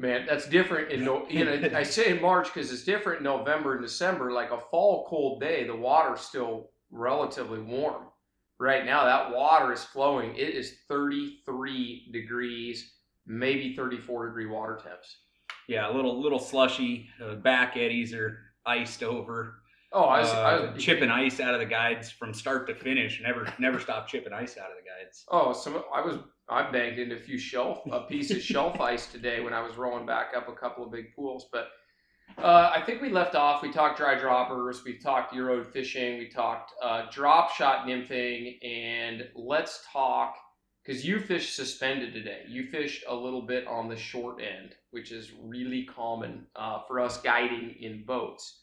Man, that's different in no. You know, I say in March because it's different in November and December. Like a fall cold day, the water's still relatively warm. Right now, that water is flowing. It is 33 degrees, maybe 34 degree water temps. Yeah, a little little slushy. Uh, back eddies are iced over. Oh, I was, uh, I was chipping ice out of the guides from start to finish. Never never stop chipping ice out of the guides. Oh, some I was I banged into a few shelf, a piece of shelf ice today when I was rolling back up a couple of big pools. But uh, I think we left off. We talked dry droppers. We talked Euro fishing. We talked uh, drop shot nymphing. And let's talk because you fished suspended today. You fished a little bit on the short end, which is really common uh, for us guiding in boats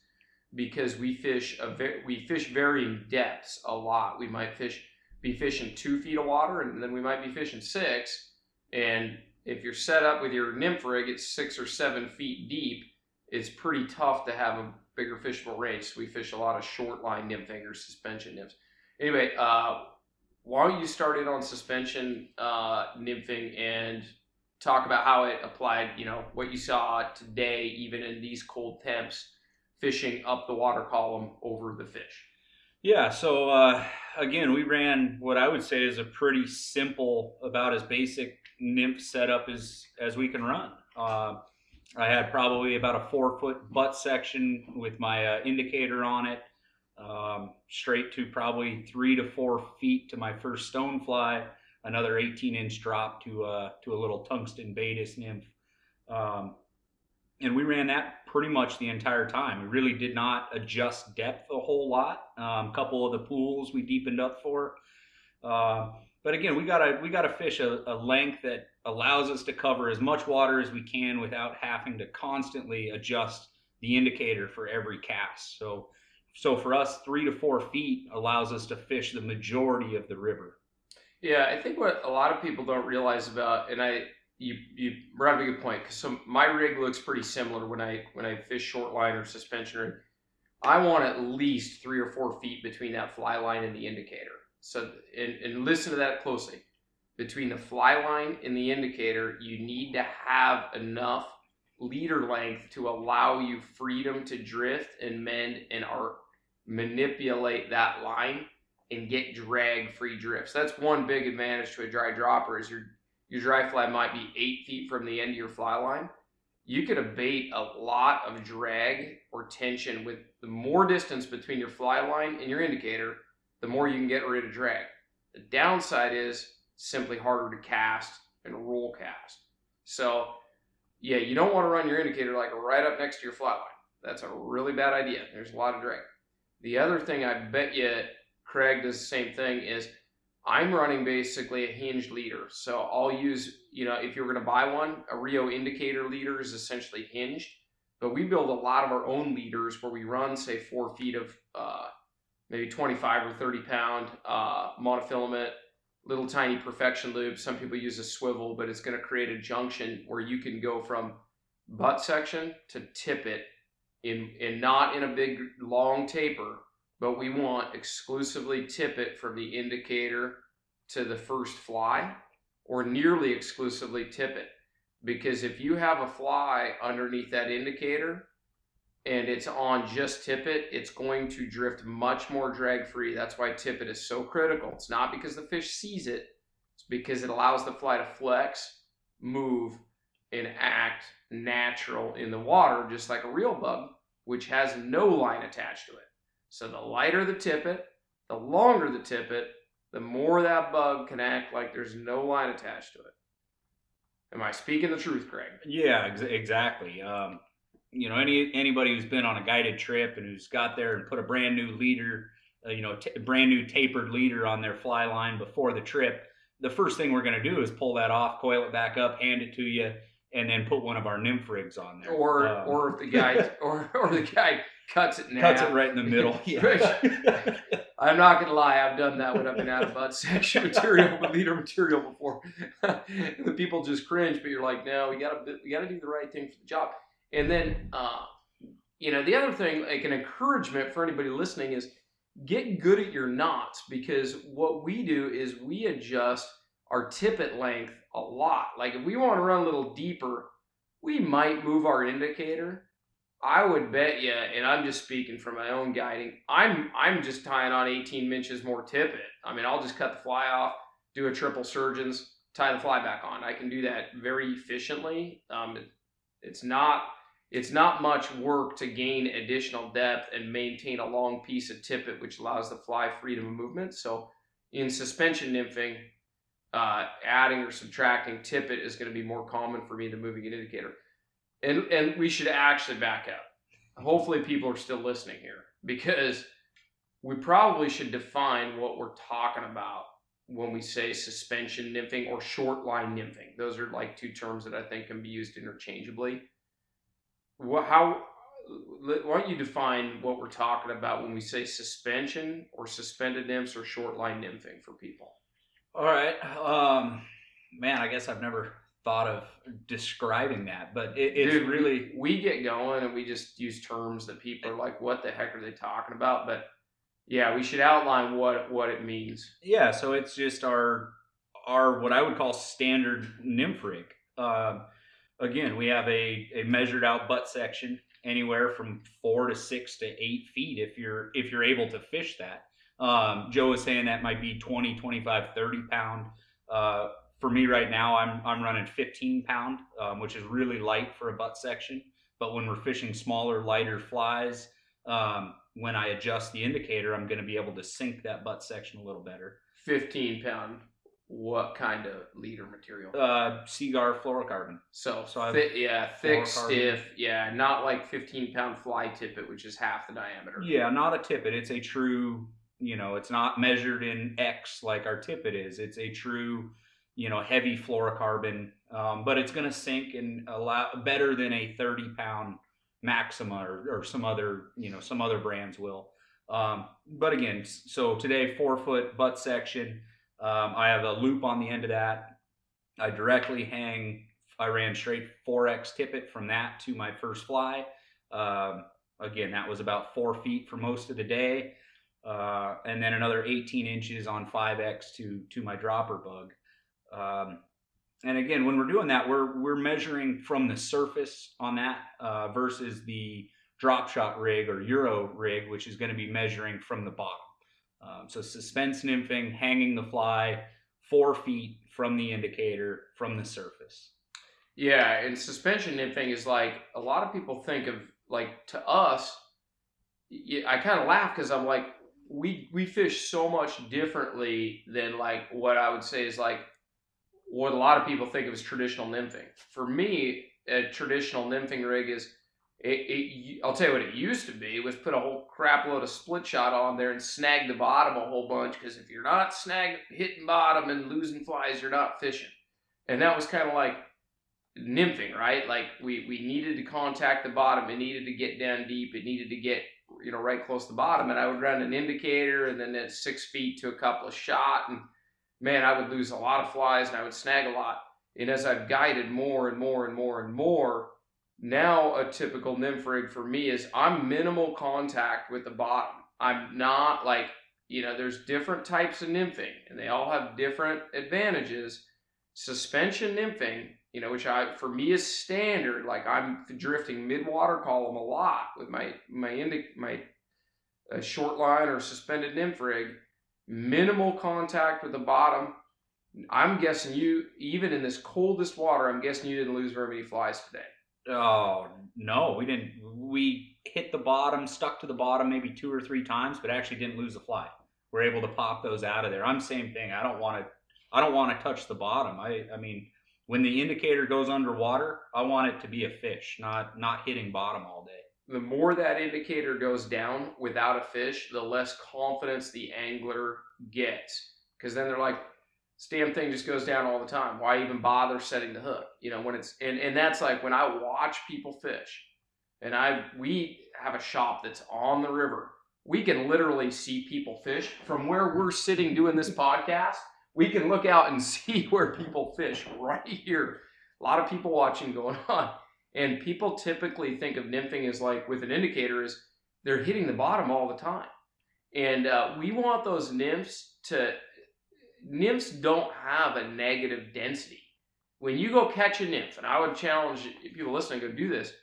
because we fish a ve- we fish varying depths a lot. We might fish be fishing two feet of water, and then we might be fishing six. And if you're set up with your nymph rig, it's six or seven feet deep. It's pretty tough to have a bigger fishable range. So we fish a lot of short line nymphing or suspension nymphs. Anyway, uh, why don't you start in on suspension uh, nymphing and talk about how it applied, you know, what you saw today, even in these cold temps, fishing up the water column over the fish. Yeah, so uh, again, we ran what I would say is a pretty simple, about as basic nymph setup as as we can run. Uh, I had probably about a four foot butt section with my uh, indicator on it, um, straight to probably three to four feet to my first stonefly, another 18 inch drop to uh, to a little tungsten baetis nymph. Um, and we ran that pretty much the entire time. We really did not adjust depth a whole lot. A um, couple of the pools we deepened up for. Uh, but again, we gotta we gotta fish a, a, length that allows us to cover as much water as we can without having to constantly adjust the indicator for every cast. So, so for us, three to four feet allows us to fish the majority of the river. Yeah, I think what a lot of people don't realize about, and I you you brought up a good point because so my rig looks pretty similar when I when I fish short line or suspension rig. I want at least three or four feet between that fly line and the indicator. So and, and listen to that closely. Between the fly line and the indicator, you need to have enough leader length to allow you freedom to drift and mend and art manipulate that line and get drag free drifts. That's one big advantage to a dry dropper is you're your dry fly might be eight feet from the end of your fly line, you could abate a lot of drag or tension with the more distance between your fly line and your indicator, the more you can get rid of drag. The downside is simply harder to cast and roll cast. So, yeah, you don't want to run your indicator like right up next to your fly line. That's a really bad idea. There's a lot of drag. The other thing I bet you Craig does the same thing is I'm running basically a hinged leader. So I'll use, you know, if you're going to buy one, a Rio indicator leader is essentially hinged. But we build a lot of our own leaders where we run, say, four feet of uh, maybe 25 or 30 pound uh, monofilament, little tiny perfection loop. Some people use a swivel, but it's going to create a junction where you can go from butt section to tippet in, in not in a big long taper, but we want exclusively tippet from the indicator to the first fly or nearly exclusively tippet. Because if you have a fly underneath that indicator and it's on just tippet, it's going to drift much more drag free. That's why tippet is so critical. It's not because the fish sees it, it's because it allows the fly to flex, move, and act natural in the water, just like a real bug, which has no line attached to it. So the lighter the tippet, the longer the tippet, the more that bug can act like there's no line attached to it. Am I speaking the truth, Craig? Yeah, ex- exactly. Um, you know, any anybody who's been on a guided trip and who's got there and put a brand new leader, uh, you know, t- brand new tapered leader on their fly line before the trip, the first thing we're going to do is pull that off, coil it back up, hand it to you, and then put one of our nymph rigs on there. Or um, or if the guy or or the guy cuts it in cuts half. it right in the middle. Yeah. I'm not gonna lie, I've done that when I've been out of butt section material, but leader material before. the people just cringe, but you're like, no, we gotta we gotta do the right thing for the job. And then, uh, you know, the other thing, like an encouragement for anybody listening, is get good at your knots because what we do is we adjust our tippet length a lot. Like if we want to run a little deeper, we might move our indicator I would bet you, and I'm just speaking from my own guiding, I'm I'm just tying on 18 inches more tippet. I mean, I'll just cut the fly off, do a triple surgeons, tie the fly back on. I can do that very efficiently. Um, it, it's not it's not much work to gain additional depth and maintain a long piece of tippet, which allows the fly freedom of movement. So in suspension nymphing, uh, adding or subtracting tippet is going to be more common for me than moving an indicator and and we should actually back up. Hopefully, people are still listening here because we probably should define what we're talking about when we say suspension nymphing or short line nymphing. Those are like two terms that I think can be used interchangeably. What, how? Why don't you define what we're talking about when we say suspension or suspended nymphs or short line nymphing for people? All right, um, man. I guess I've never thought of describing that, but it, it's Dude, really we get going and we just use terms that people are like, "What the heck are they talking about?" But yeah, we should outline what what it means. Yeah, so it's just our our what I would call standard nymph rig. Uh, again, we have a, a measured out butt section anywhere from four to six to eight feet if you're if you're able to fish that. Um, Joe was saying that might be 20, 25, 30 pound. Uh, for me right now, I'm I'm running 15 pound, um, which is really light for a butt section. But when we're fishing smaller, lighter flies, um, when I adjust the indicator, I'm going to be able to sink that butt section a little better. Fifteen pound. What kind of leader material? Uh, Seaguar fluorocarbon. so, so thi- yeah, thick, stiff. Yeah, not like fifteen pound fly tippet, which is half the diameter. Yeah, not a tippet. It's a true, you know, it's not measured in X like our tippet is. It's a true, you know, heavy fluorocarbon, um, but it's going to sink and allow better than a 30 pound Maxima or, or some other, you know, some other brands will. Um, but again, so today, four foot butt section. Um, I have a loop on the end of that. I directly hang, I ran straight 4X tippet from that to my first fly. Um, again, that was about four feet for most of the day. Uh, and then another 18 inches on 5X to, to my dropper bug. Um, and again, when we're doing that, we're, we're measuring from the surface on that uh, versus the drop shot rig or Euro rig, which is going to be measuring from the bottom. Um, so suspense nymphing, hanging the fly four feet from the indicator from the surface. Yeah, and suspension nymphing is like a lot of people think of like to us. I kind of laugh because I'm like, we we fish so much differently than like what I would say is like what a lot of people think of as traditional nymphing. For me, a traditional nymphing rig is. It, it, I'll tell you what it used to be was put a whole crap load of split shot on there and snag the bottom a whole bunch because if you're not snag hitting bottom and losing flies, you're not fishing. And that was kind of like nymphing, right? Like we we needed to contact the bottom. It needed to get down deep. It needed to get you know right close to the bottom. And I would run an indicator and then at six feet to a couple of shot. And man, I would lose a lot of flies and I would snag a lot. And as I've guided more and more and more and more, now a typical nymph rig for me is I'm minimal contact with the bottom. I'm not like you know there's different types of nymphing and they all have different advantages suspension nymphing, you know, which I for me is standard. Like I'm drifting mid water column a lot with my my my uh, short line or suspended nymph rig, minimal contact with the bottom. I'm guessing you, even in this coldest water, I'm guessing you didn't lose very many flies today. Oh no, we didn't. We hit the bottom, stuck to the bottom maybe two or three times, but actually didn't lose a fly. We're able to pop those out of there. I'm same thing. I don't want to. I don't want to touch the bottom. I. I mean, when the indicator goes underwater, I want it to be a fish, not not hitting bottom all day. The more that indicator goes down without a fish, the less confidence the angler gets. Because then they're like, this damn thing just goes down all the time. Why even bother setting the hook? You know, when it's and, and that's like when I watch people fish, and I we have a shop that's on the river. We can literally see people fish from where we're sitting doing this podcast. We can look out and see where people fish right here. A lot of people watching going on. And people typically think of nymphing as like with an indicator is they're hitting the bottom all the time. And uh, we want those nymphs to nymphs don't have a negative density. When you go catch a nymph, and I would challenge people listening to do this,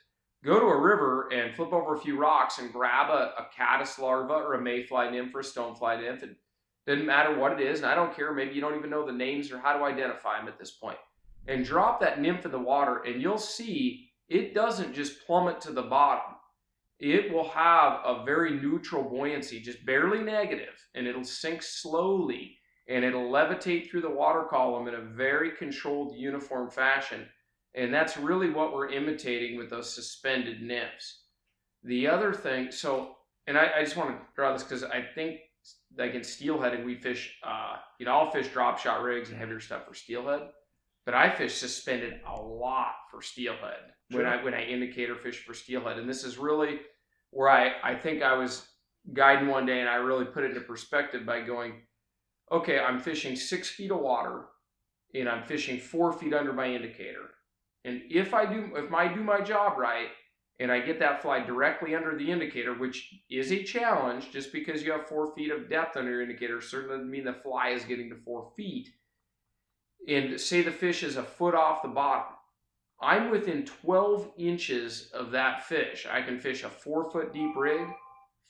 go to a river and flip over a few rocks and grab a, a caddis larva or a mayfly nymph or a stonefly nymph. It doesn't matter what it is, and I don't care. Maybe you don't even know the names or how to identify them at this point. And drop that nymph in the water, and you'll see it doesn't just plummet to the bottom. It will have a very neutral buoyancy, just barely negative, and it'll sink slowly and it'll levitate through the water column in a very controlled, uniform fashion. And that's really what we're imitating with those suspended nymphs. The other thing, so, and I, I just want to draw this because I think, like in steelhead, and we fish, uh, you know, I'll fish drop shot rigs and heavier stuff for steelhead, but I fish suspended a lot for steelhead when I when I indicator fish for steelhead, and this is really where I I think I was guiding one day and I really put it into perspective by going, okay, I'm fishing six feet of water and I'm fishing four feet under my indicator. And if I do if I do my job right and I get that fly directly under the indicator, which is a challenge, just because you have four feet of depth under your indicator certainly doesn't mean the fly is getting to four feet. And say the fish is a foot off the bottom. I'm within 12 inches of that fish. I can fish a four foot deep rig,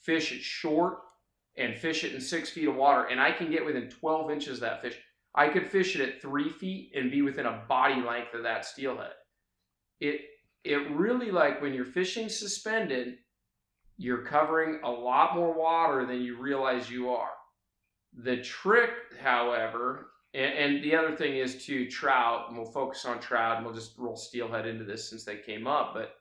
fish it short, and fish it in six feet of water, and I can get within 12 inches of that fish. I could fish it at three feet and be within a body length of that steelhead. It it really like when you're fishing suspended, you're covering a lot more water than you realize you are. The trick, however, and, and the other thing is to trout, and we'll focus on trout, and we'll just roll steelhead into this since they came up, but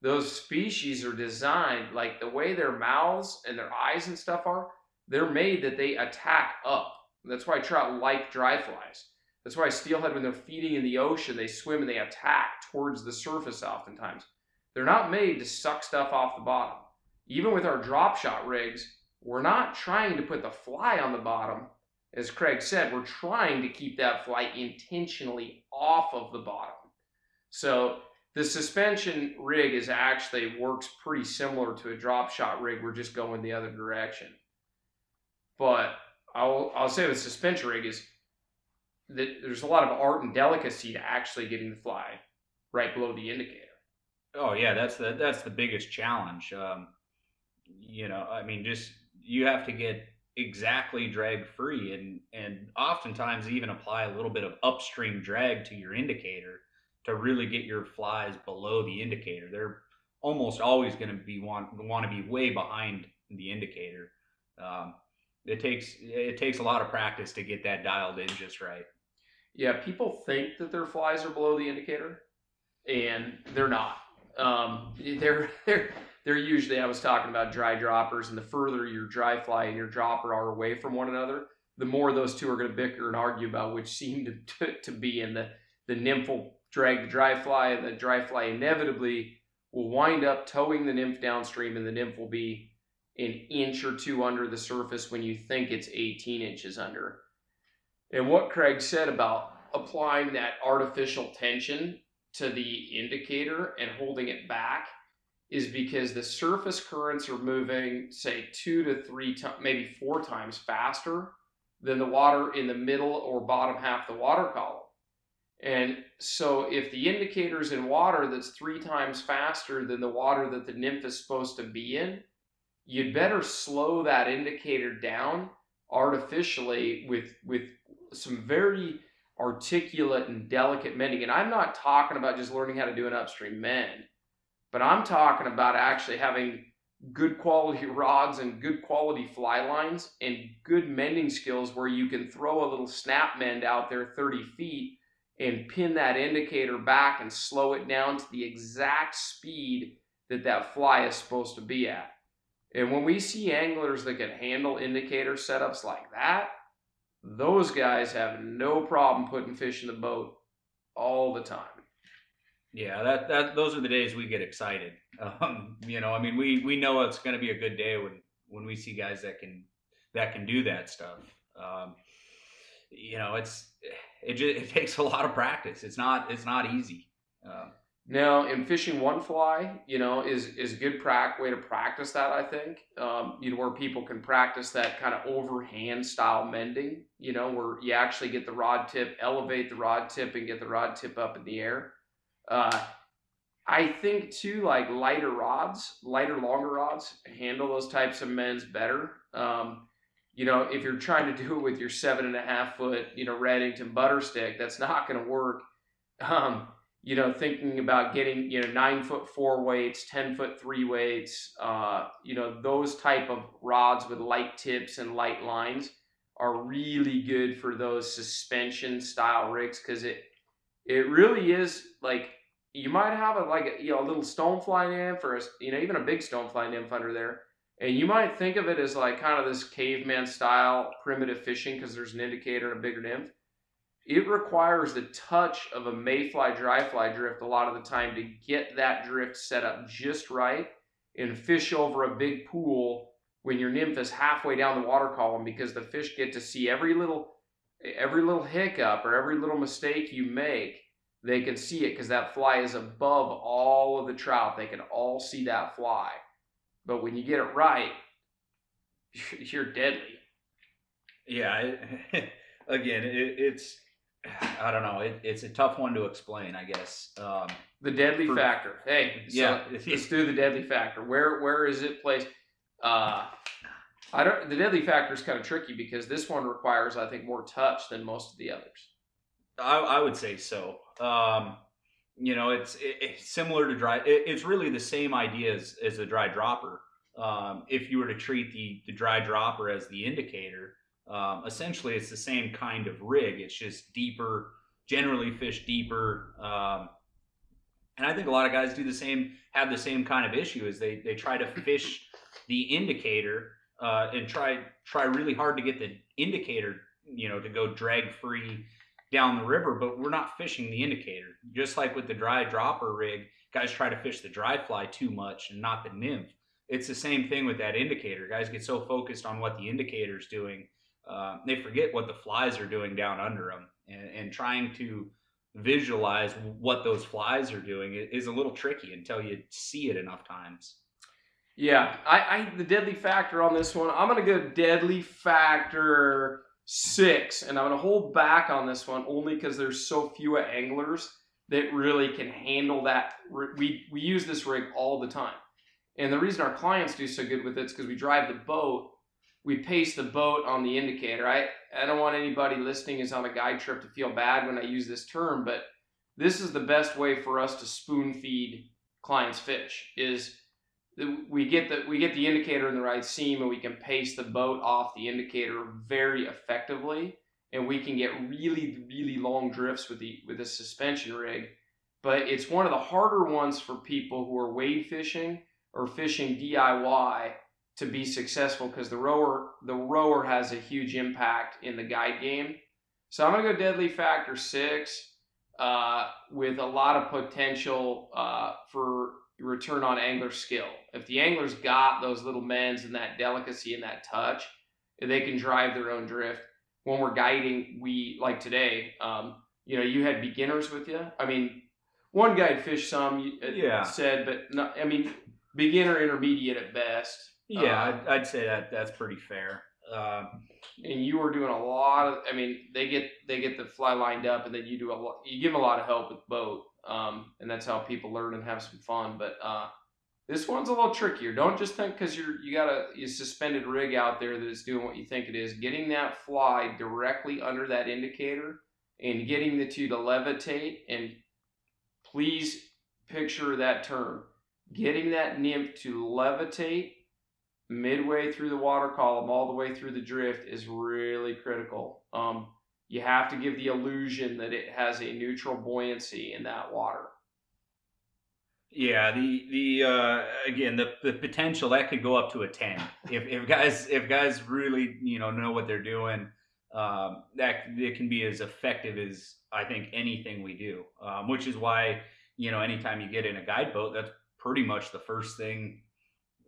those species are designed like the way their mouths and their eyes and stuff are, they're made that they attack up. That's why trout like dry flies. That's why steelhead, when they're feeding in the ocean, they swim and they attack towards the surface oftentimes. They're not made to suck stuff off the bottom. Even with our drop shot rigs, we're not trying to put the fly on the bottom. As Craig said, we're trying to keep that fly intentionally off of the bottom. So the suspension rig is actually works pretty similar to a drop shot rig. We're just going the other direction. But I'll I'll say the suspension rig is that there's a lot of art and delicacy to actually getting the fly right below the indicator. Oh yeah, that's the that's the biggest challenge. Um, you know, I mean, just you have to get exactly drag free, and and oftentimes even apply a little bit of upstream drag to your indicator to really get your flies below the indicator. They're almost always going to be want want to be way behind the indicator. Um, it takes it takes a lot of practice to get that dialed in just right. Yeah, people think that their flies are below the indicator, and they're not. Um, they're they're they're usually. I was talking about dry droppers, and the further your dry fly and your dropper are away from one another, the more those two are going to bicker and argue about which seam to, to, to be. And the the nymph will drag the dry fly, and the dry fly inevitably will wind up towing the nymph downstream, and the nymph will be an inch or two under the surface when you think it's 18 inches under. And what Craig said about applying that artificial tension to the indicator and holding it back is because the surface currents are moving, say, two to three times, maybe four times faster than the water in the middle or bottom half of the water column. And so, if the indicator is in water that's three times faster than the water that the nymph is supposed to be in, you'd better slow that indicator down artificially with with some very articulate and delicate mending. And I'm not talking about just learning how to do an upstream mend, but I'm talking about actually having good quality rods and good quality fly lines and good mending skills where you can throw a little snap mend out there 30 feet and pin that indicator back and slow it down to the exact speed that that fly is supposed to be at. And when we see anglers that can handle indicator setups like that, those guys have no problem putting fish in the boat all the time. Yeah, that that those are the days we get excited. Um, you know, I mean, we we know it's going to be a good day when when we see guys that can that can do that stuff. Um, you know, it's it just, it takes a lot of practice. It's not it's not easy. Um, now, in fishing one fly, you know, is is a good prac way to practice that. I think, um, you know, where people can practice that kind of overhand style mending. You know, where you actually get the rod tip, elevate the rod tip, and get the rod tip up in the air. Uh, I think too, like lighter rods, lighter, longer rods, handle those types of mends better. Um, you know, if you're trying to do it with your seven and a half foot, you know, Redington butter stick, that's not going to work. Um, you know, thinking about getting, you know, nine foot four weights, 10 foot three weights, uh, you know, those type of rods with light tips and light lines are really good for those suspension style rigs because it, it really is like, you might have a, like, a, you know, a little stonefly nymph or, a, you know, even a big stonefly nymph under there. And you might think of it as like kind of this caveman style primitive fishing because there's an indicator and a bigger nymph it requires the touch of a mayfly dry fly drift a lot of the time to get that drift set up just right and fish over a big pool when your nymph is halfway down the water column because the fish get to see every little every little hiccup or every little mistake you make, they can see it because that fly is above all of the trout. They can all see that fly. But when you get it right, you're deadly. Yeah, it, again, it, it's I don't know. It, it's a tough one to explain, I guess. Um, the deadly for, factor. Hey, so yeah, let's do the deadly factor. Where where is it placed? Uh, I don't. The deadly factor is kind of tricky because this one requires, I think, more touch than most of the others. I, I would say so. Um, you know, it's it, it's similar to dry. It, it's really the same idea as, as a dry dropper. Um, if you were to treat the the dry dropper as the indicator, um, essentially it's the same kind of rig. It's just deeper, generally fish deeper. Um, and I think a lot of guys do the same, have the same kind of issue is they they try to fish the indicator uh, and try try really hard to get the indicator, you know, to go drag free down the river, but we're not fishing the indicator. Just like with the dry dropper rig, guys try to fish the dry fly too much and not the nymph. It's the same thing with that indicator. Guys get so focused on what the indicator's doing, uh, they forget what the flies are doing down under them. And, and trying to visualize what those flies are doing is a little tricky until you see it enough times. Yeah, I, I the deadly factor on this one. I'm gonna go deadly factor six, and I'm gonna hold back on this one only because there's so few anglers that really can handle that. We we use this rig all the time, and the reason our clients do so good with it is because we drive the boat. We pace the boat on the indicator. I I don't want anybody listening is on a guide trip to feel bad when I use this term, but this is the best way for us to spoon feed clients fish is we get the we get the indicator in the right seam and we can pace the boat off the indicator very effectively and we can get really really long drifts with the with the suspension rig but it's one of the harder ones for people who are wade fishing or fishing DIY to be successful because the rower the rower has a huge impact in the guide game so I'm gonna go deadly factor six uh, with a lot of potential uh, for return on angler skill. If the angler's got those little mends and that delicacy and that touch, they can drive their own drift. When we're guiding, we like today, um, you know, you had beginners with you. I mean, one guide fished some, uh, yeah. said, but not, I mean, beginner, intermediate at best. Yeah, uh, I'd, I'd, say that that's pretty fair. Um, and you were doing a lot of. I mean, they get they get the fly lined up, and then you do a lot. You give a lot of help with boat. Um, and that's how people learn and have some fun. But uh, this one's a little trickier. Don't just think because you're you got a you suspended rig out there that it's doing what you think it is. Getting that fly directly under that indicator and getting the two to levitate and please picture that term. Getting that nymph to levitate midway through the water column all the way through the drift is really critical. Um, you have to give the illusion that it has a neutral buoyancy in that water. Yeah, the the uh, again the the potential that could go up to a ten if if guys if guys really you know know what they're doing. Um, that it can be as effective as I think anything we do, um, which is why you know anytime you get in a guide boat, that's pretty much the first thing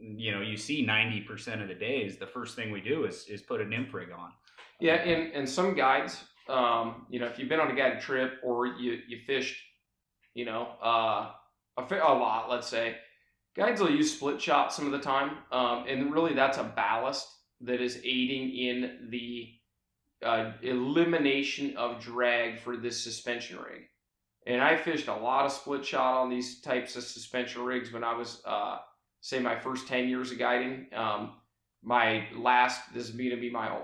you know you see 90% of the days the first thing we do is is put an nymph rig on yeah and and some guides um, you know, if you've been on a guided trip or you, you fished, you know, uh, a, a lot, let's say, guides will use split shot some of the time. Um, and really that's a ballast that is aiding in the uh, elimination of drag for this suspension rig. And I fished a lot of split shot on these types of suspension rigs when I was, uh, say, my first 10 years of guiding. Um, my last, this is going to be my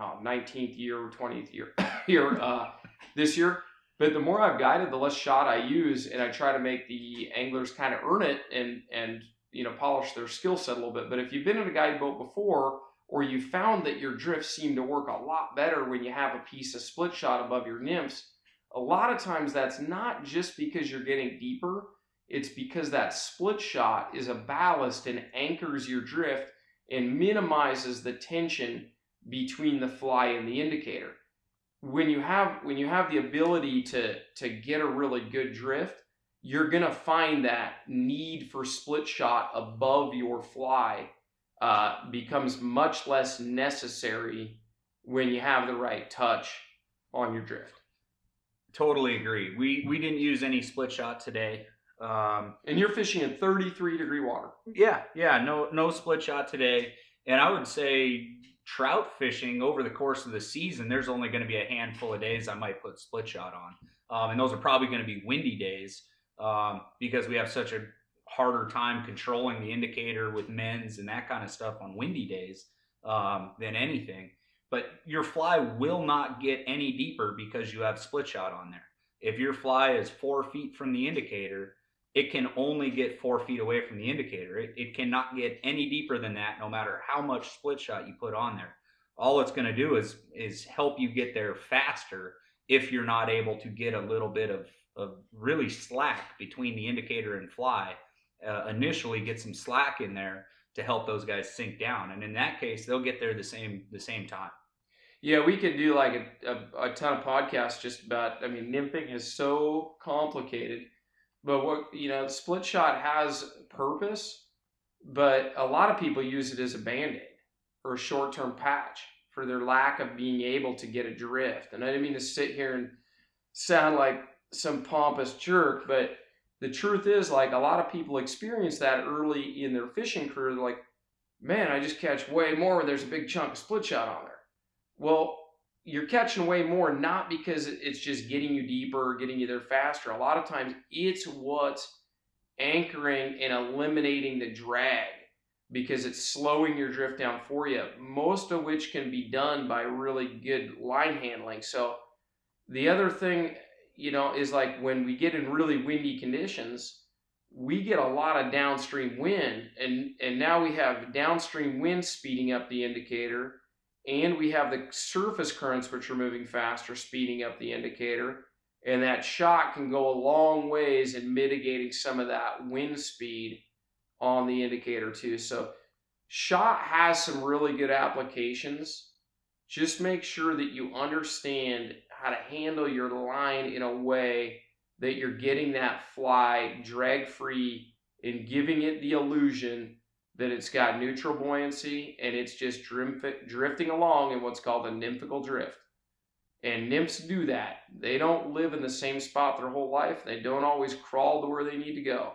19th year or 20th year here uh, this year. But the more I've guided, the less shot I use, and I try to make the anglers kind of earn it and and you know polish their skill set a little bit. But if you've been in a guide boat before, or you found that your drifts seem to work a lot better when you have a piece of split shot above your nymphs, a lot of times that's not just because you're getting deeper. It's because that split shot is a ballast and anchors your drift and minimizes the tension between the fly and the indicator. When you have when you have the ability to to get a really good drift, you're gonna find that need for split shot above your fly uh, becomes much less necessary when you have the right touch on your drift. Totally agree. We we didn't use any split shot today. Um, And you're fishing in 33 degree water. yeah, yeah, no no split shot today. And I would say trout fishing over the course of the season, there's only going to be a handful of days I might put split shot on, um, and those are probably going to be windy days um, because we have such a harder time controlling the indicator with mends and that kind of stuff on windy days um, than anything. But your fly will not get any deeper because you have split shot on there. If your fly is four feet from the indicator, it can only get four feet away from the indicator. It, it cannot get any deeper than that, no matter how much split shot you put on there. All it's going to do is is help you get there faster if you're not able to get a little bit of, of really slack between the indicator and fly. Uh, initially, get some slack in there to help those guys sink down, and in that case, they'll get there the same the same time. Yeah, we could do like a, a, a ton of podcasts just about. I mean, nymphing is so complicated, but what you know, split shot has purpose, but a lot of people use it as a band aid or a short term patch for their lack of being able to get a drift. And I didn't mean to sit here and sound like some pompous jerk, but the truth is, like a lot of people experience that early in their fishing career. They're like, man, I just catch way more when there's a big chunk of split shot on there. Well, you're catching way more not because it's just getting you deeper getting you there faster. A lot of times it's what's anchoring and eliminating the drag because it's slowing your drift down for you, most of which can be done by really good line handling. So the other thing, you know, is like when we get in really windy conditions, we get a lot of downstream wind and and now we have downstream wind speeding up the indicator and we have the surface currents which are moving faster speeding up the indicator. And that shot can go a long ways in mitigating some of that wind speed on the indicator too. So shot has some really good applications. Just make sure that you understand how to handle your line in a way that you're getting that fly drag free and giving it the illusion that it's got neutral buoyancy and it's just drifting along in what's called a nymphical drift. And nymphs do that. They don't live in the same spot their whole life. They don't always crawl to where they need to go.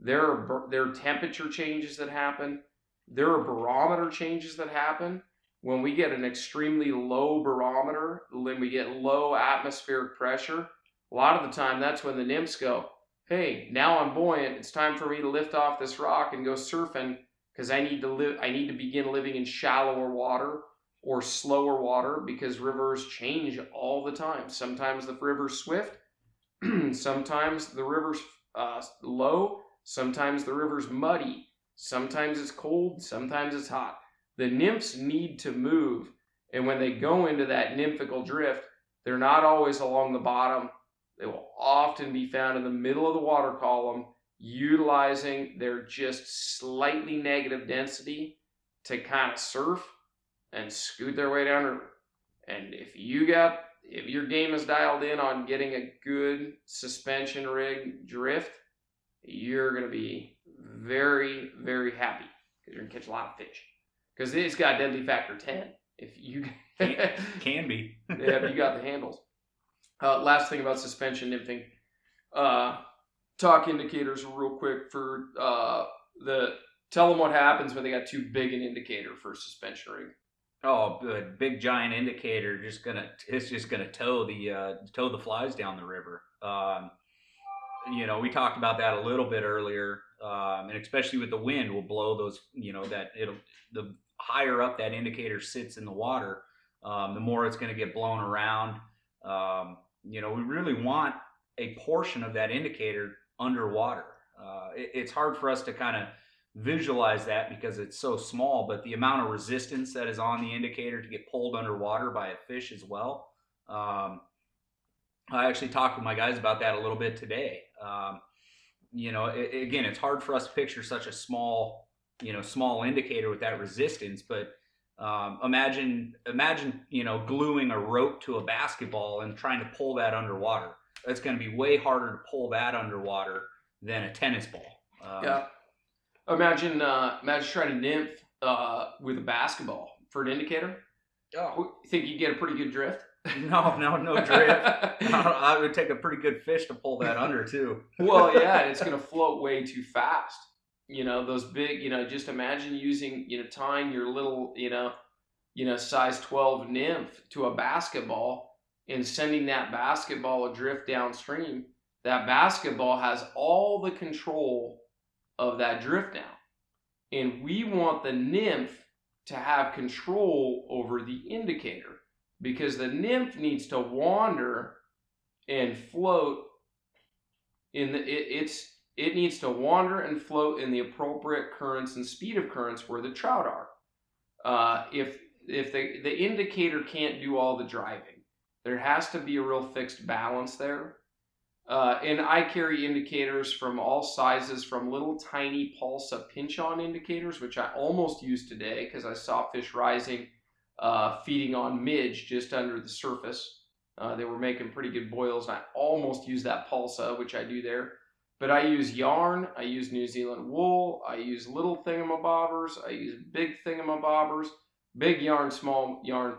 There are, there are temperature changes that happen. There are barometer changes that happen. When we get an extremely low barometer, when we get low atmospheric pressure, a lot of the time that's when the nymphs go, hey, now I'm buoyant. It's time for me to lift off this rock and go surfing because I need to live I need to begin living in shallower water or slower water because rivers change all the time. Sometimes the river's swift, sometimes the river's uh, low, sometimes the river's muddy, sometimes it's cold, sometimes it's hot. The nymphs need to move, and when they go into that nymphical drift, they're not always along the bottom. They will often be found in the middle of the water column utilizing their just slightly negative density to kind of surf and scoot their way down. And if you got if your game is dialed in on getting a good suspension rig drift, you're going to be very very happy because you're going to catch a lot of fish. Because it's got deadly factor 10. If you can, can be. yeah, if you got the handles. Uh, last thing about suspension nymphing. Uh, talk indicators real quick for uh, the tell them what happens when they got too big an indicator for suspension rig. Oh, good! Big giant indicator just gonna it's just gonna tow the uh, tow the flies down the river. Um, you know, we talked about that a little bit earlier, um, and especially with the wind, will blow those. You know that it'll the higher up that indicator sits in the water, um, the more it's going to get blown around. Um, you know, we really want a portion of that indicator underwater. Uh, it, it's hard for us to kind of visualize that because it's so small, but the amount of resistance that is on the indicator to get pulled underwater by a fish as well. Um, I actually talked with my guys about that a little bit today. Um, you know, it, again, it's hard for us to picture such a small, you know, small indicator with that resistance, but um, imagine, imagine, you know, gluing a rope to a basketball and trying to pull that underwater it's going to be way harder to pull that underwater than a tennis ball. Um, yeah. Imagine, uh, imagine trying to nymph uh, with a basketball for an indicator. Oh. You think you get a pretty good drift? No, no, no drift. I would take a pretty good fish to pull that under too. well, yeah, and it's going to float way too fast. You know, those big, you know, just imagine using, you know, tying your little, you know, you know, size 12 nymph to a basketball and sending that basketball adrift downstream. That basketball has all the control of that drift now. And we want the nymph to have control over the indicator because the nymph needs to wander and float in the it, it's it needs to wander and float in the appropriate currents and speed of currents where the trout are. Uh, if if the the indicator can't do all the driving, there has to be a real fixed balance there. Uh, and I carry indicators from all sizes, from little tiny Palsa pinch on indicators, which I almost used today because I saw fish rising, uh, feeding on midge just under the surface. Uh, they were making pretty good boils, and I almost used that Palsa, which I do there. But I use yarn, I use New Zealand wool, I use little thingamabobbers, I use big thingamabobbers, big yarn, small yarn.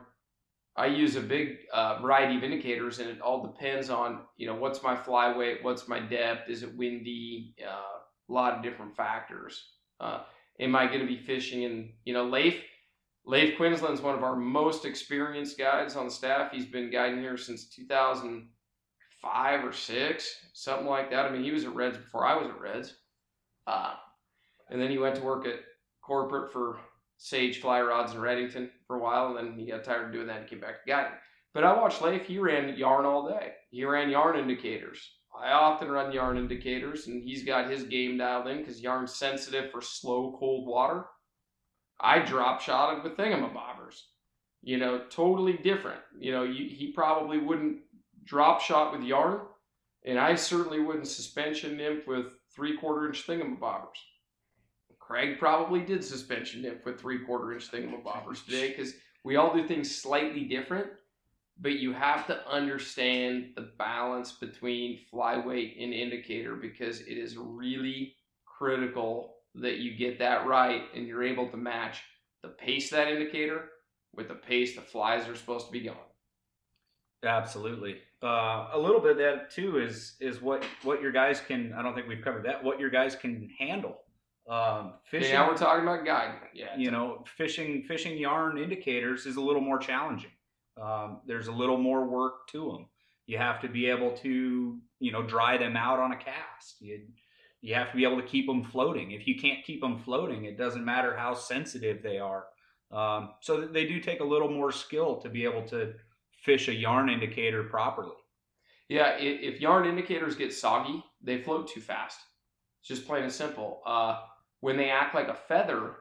I use a big uh, variety of indicators, and it all depends on you know what's my fly weight, what's my depth, is it windy, uh, a lot of different factors. Uh, am I going to be fishing in you know Leif? Leif Queensland's one of our most experienced guides on staff. He's been guiding here since 2005 or six, something like that. I mean, he was at Reds before I was at Reds, uh, and then he went to work at corporate for Sage Fly Rods in Redington for a while, and then he got tired of doing that and came back to guiding. But I watched Leif. He ran yarn all day. He ran yarn indicators. I often run yarn indicators, and he's got his game dialed in because yarn's sensitive for slow, cold water. I drop shot shotted with thingamabobbers. You know, totally different. You know, you, he probably wouldn't drop shot with yarn, and I certainly wouldn't suspension nymph with three quarter inch thingamabobbers. Craig probably did suspension nymph with three quarter inch thingamabobbers today because we all do things slightly different, but you have to understand the balance between flyweight and indicator because it is really critical that you get that right and you're able to match the pace of that indicator with the pace the flies are supposed to be going. Absolutely. Uh, a little bit of that too is is what what your guys can. I don't think we've covered that. What your guys can handle. Um, fishing. Now we're talking about guiding. Yeah. You know, fishing fishing yarn indicators is a little more challenging. Um, there's a little more work to them. You have to be able to you know dry them out on a cast. You you have to be able to keep them floating. If you can't keep them floating, it doesn't matter how sensitive they are. Um, so they do take a little more skill to be able to fish a yarn indicator properly. Yeah, if yarn indicators get soggy, they float too fast. It's just plain and simple. Uh, when they act like a feather,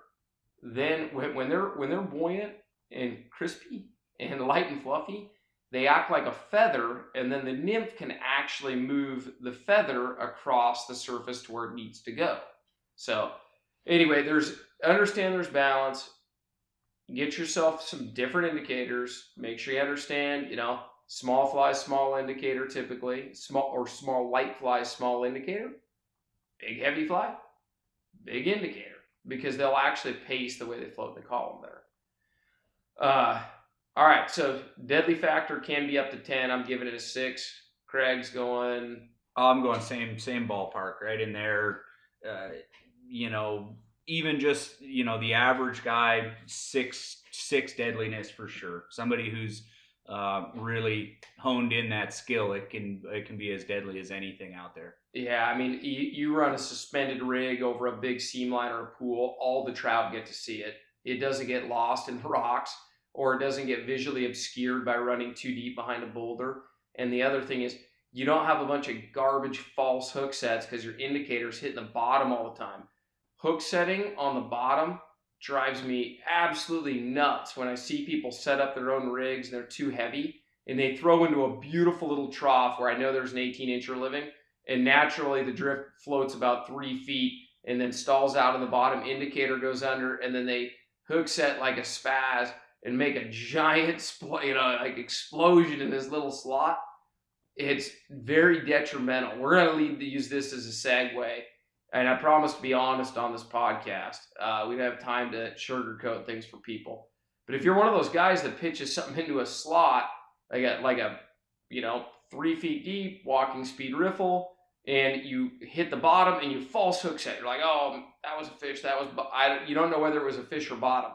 then when, they're when they're buoyant and crispy and light and fluffy, they act like a feather, and then the nymph can actually move the feather across the surface to where it needs to go. So, anyway, there's understand there's balance. Get yourself some different indicators. Make sure you understand, you know, small fly, small indicator typically, small or small light fly, small indicator, big heavy fly, big indicator, because they'll actually pace the way they float the column there. Uh, all right, so deadly factor can be up to 10. I'm giving it a six. Craig's going. I'm going same same ballpark, right in there. Uh, you know, even just you know the average guy, six six deadliness for sure. Somebody who's uh, really honed in that skill, it can it can be as deadly as anything out there. Yeah, I mean, you, you run a suspended rig over a big seam line or a pool, all the trout get to see it. It doesn't get lost in the rocks or it doesn't get visually obscured by running too deep behind a boulder. And the other thing is, you don't have a bunch of garbage false hook sets because your indicator's hitting the bottom all the time. Hook setting on the bottom drives me absolutely nuts when I see people set up their own rigs and they're too heavy and they throw into a beautiful little trough where I know there's an 18 incher living and naturally the drift floats about three feet and then stalls out in the bottom indicator goes under and then they hook set like a spaz and make a giant, spl- you know, like explosion in this little slot, it's very detrimental. We're going to need to use this as a segue. And I promise to be honest on this podcast. Uh, we don't have time to sugarcoat things for people. But if you're one of those guys that pitches something into a slot, like a like a you know three feet deep walking speed riffle, and you hit the bottom and you false hook set. You're like, oh, that was a fish. That was I. You don't know whether it was a fish or bottom.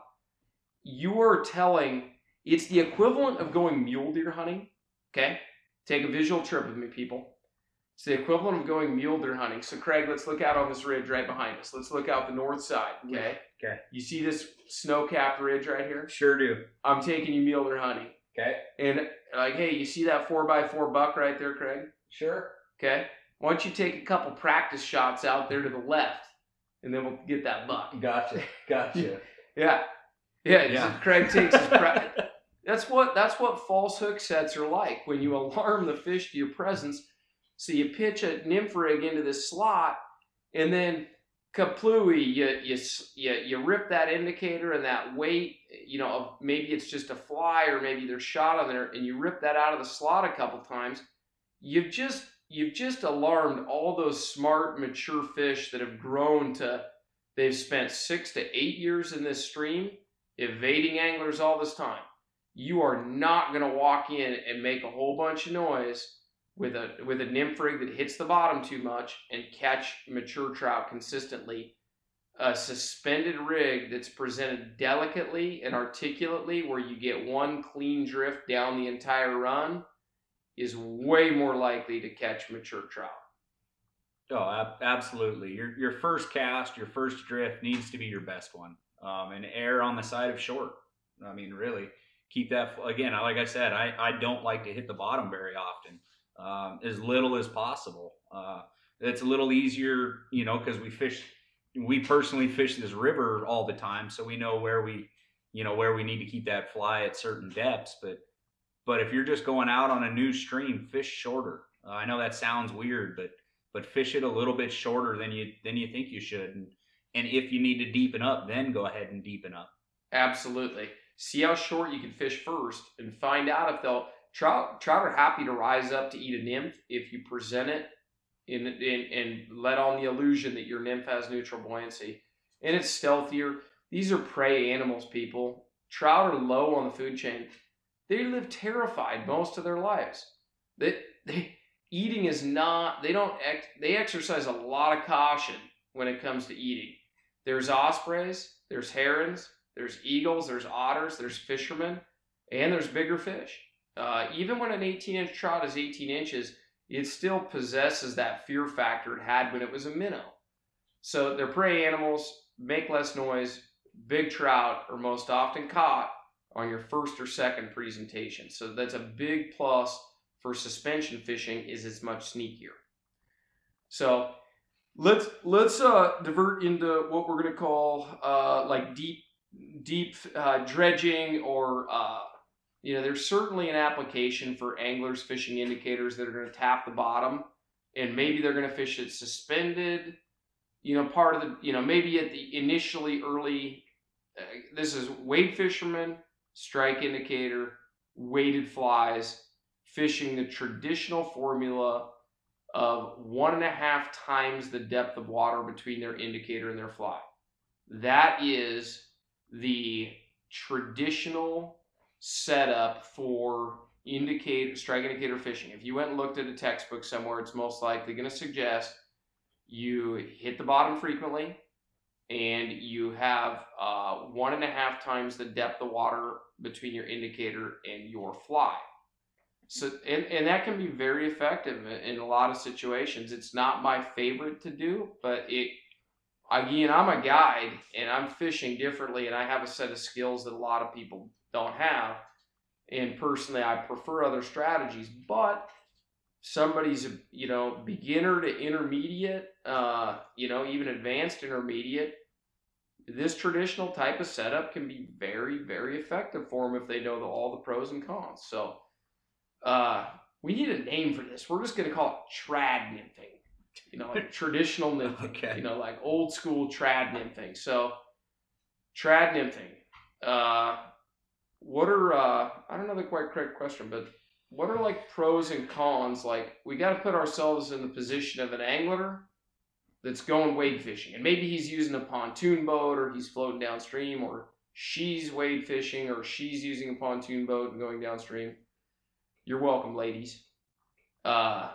You are telling it's the equivalent of going mule deer hunting. Okay, take a visual trip with me, people. It's the equivalent of going mule deer hunting. So, Craig, let's look out on this ridge right behind us. Let's look out the north side. Okay. Okay. You see this snow-capped ridge right here? Sure do. I'm taking you mule deer hunting. Okay. And like, hey, you see that four by four buck right there, Craig? Sure. Okay. Why don't you take a couple practice shots out there to the left, and then we'll get that buck. Gotcha. Gotcha. Yeah. Yeah. Yeah. Craig takes his practice. That's what that's what false hook sets are like. When you alarm the fish to your presence, so you pitch a nymph rig into this slot, and then kaplooey, you you you you rip that indicator and that weight. You know, maybe it's just a fly or maybe there's shot on there, and you rip that out of the slot a couple times. You've just you've just alarmed all those smart, mature fish that have grown to. They've spent six to eight years in this stream, evading anglers all this time. You are not going to walk in and make a whole bunch of noise with a with a nymph rig that hits the bottom too much and catch mature trout consistently. A suspended rig that's presented delicately and articulately, where you get one clean drift down the entire run, is way more likely to catch mature trout. Oh, absolutely. Your your first cast, your first drift needs to be your best one, um, and err on the side of short. I mean, really keep that. Again, like I said, I I don't like to hit the bottom very often, um, as little as possible. Uh, it's a little easier, you know, because we fish. We personally fish this river all the time, so we know where we, you know, where we need to keep that fly at certain depths. But but if you're just going out on a new stream, fish shorter. Uh, I know that sounds weird, but but fish it a little bit shorter than you than you think you should. And and if you need to deepen up, then go ahead and deepen up. Absolutely. See how short you can fish first, and find out if they'll trout. Trout are happy to rise up to eat a nymph if you present it and let on the illusion that your nymph has neutral buoyancy, and it's stealthier. These are prey animals, people. Trout are low on the food chain. They live terrified most of their lives. They, they eating is not. They don't. Ex, they exercise a lot of caution when it comes to eating. There's ospreys. There's herons. There's eagles. There's otters. There's fishermen, and there's bigger fish. Uh, even when an 18 inch trout is 18 inches, it still possesses that fear factor it had when it was a minnow. So they're prey animals, make less noise. Big trout are most often caught on your first or second presentation. So that's a big plus for suspension fishing is it's much sneakier. So let's let's uh, divert into what we're gonna call uh, like deep deep uh, dredging or uh, you know there's certainly an application for anglers fishing indicators that are going to tap the bottom and maybe they're going to fish it suspended. You know part of the you know maybe at the initially early uh, this is wade fishermen strike indicator weighted flies fishing the traditional formula of one and a half times the depth of water between their indicator and their fly. That is the traditional setup for indicator strike indicator fishing. If you went and looked at a textbook somewhere, it's most likely going to suggest you hit the bottom frequently and you have uh, one and a half times the depth of water between your indicator and your fly. So, and, and that can be very effective in a lot of situations. It's not my favorite to do, but it again, I'm a guide and I'm fishing differently, and I have a set of skills that a lot of people don't have. And personally, I prefer other strategies, but somebody's a you know beginner to intermediate, uh, you know even advanced intermediate. This traditional type of setup can be very, very effective for them if they know the, all the pros and cons. So, uh, we need a name for this. We're just going to call it trad nymphing you know, like traditional nymphing, Okay. you know, like old school trad nymphing. So, trad nymphing. Uh, what are uh, I don't know the quite correct question, but what are like pros and cons? Like we got to put ourselves in the position of an angler that's going wade fishing, and maybe he's using a pontoon boat, or he's floating downstream, or she's wade fishing, or she's using a pontoon boat and going downstream. You're welcome, ladies. Uh,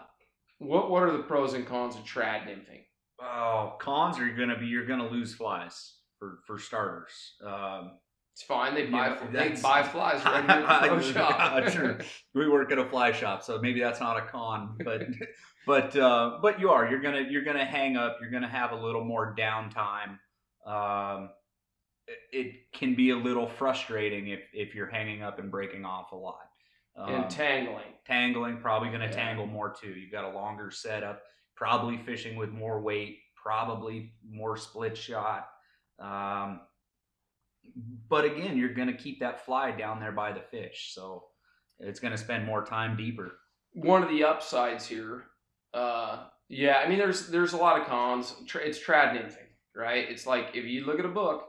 what what are the pros and cons of trad nymphing? Oh, cons are going to be you're going to lose flies for for starters. Um, It's fine. They buy Yeah, they buy flies at the shop. Sure. we work at a fly shop, so maybe that's not a con, but but uh, but you are you're gonna you're gonna hang up. You're gonna have a little more downtime. Um, it, it can be a little frustrating if if you're hanging up and breaking off a lot. Um, and tangling. tangling probably going to Yeah. tangle more too. You've got a longer setup, probably fishing with more weight, probably more split shot. Um, but again, you're going to keep that fly down there by the fish, so it's going to spend more time deeper. One of the upsides here, uh, yeah, I mean, there's there's a lot of cons. It's trad nymphing, right? It's like if you look at a book,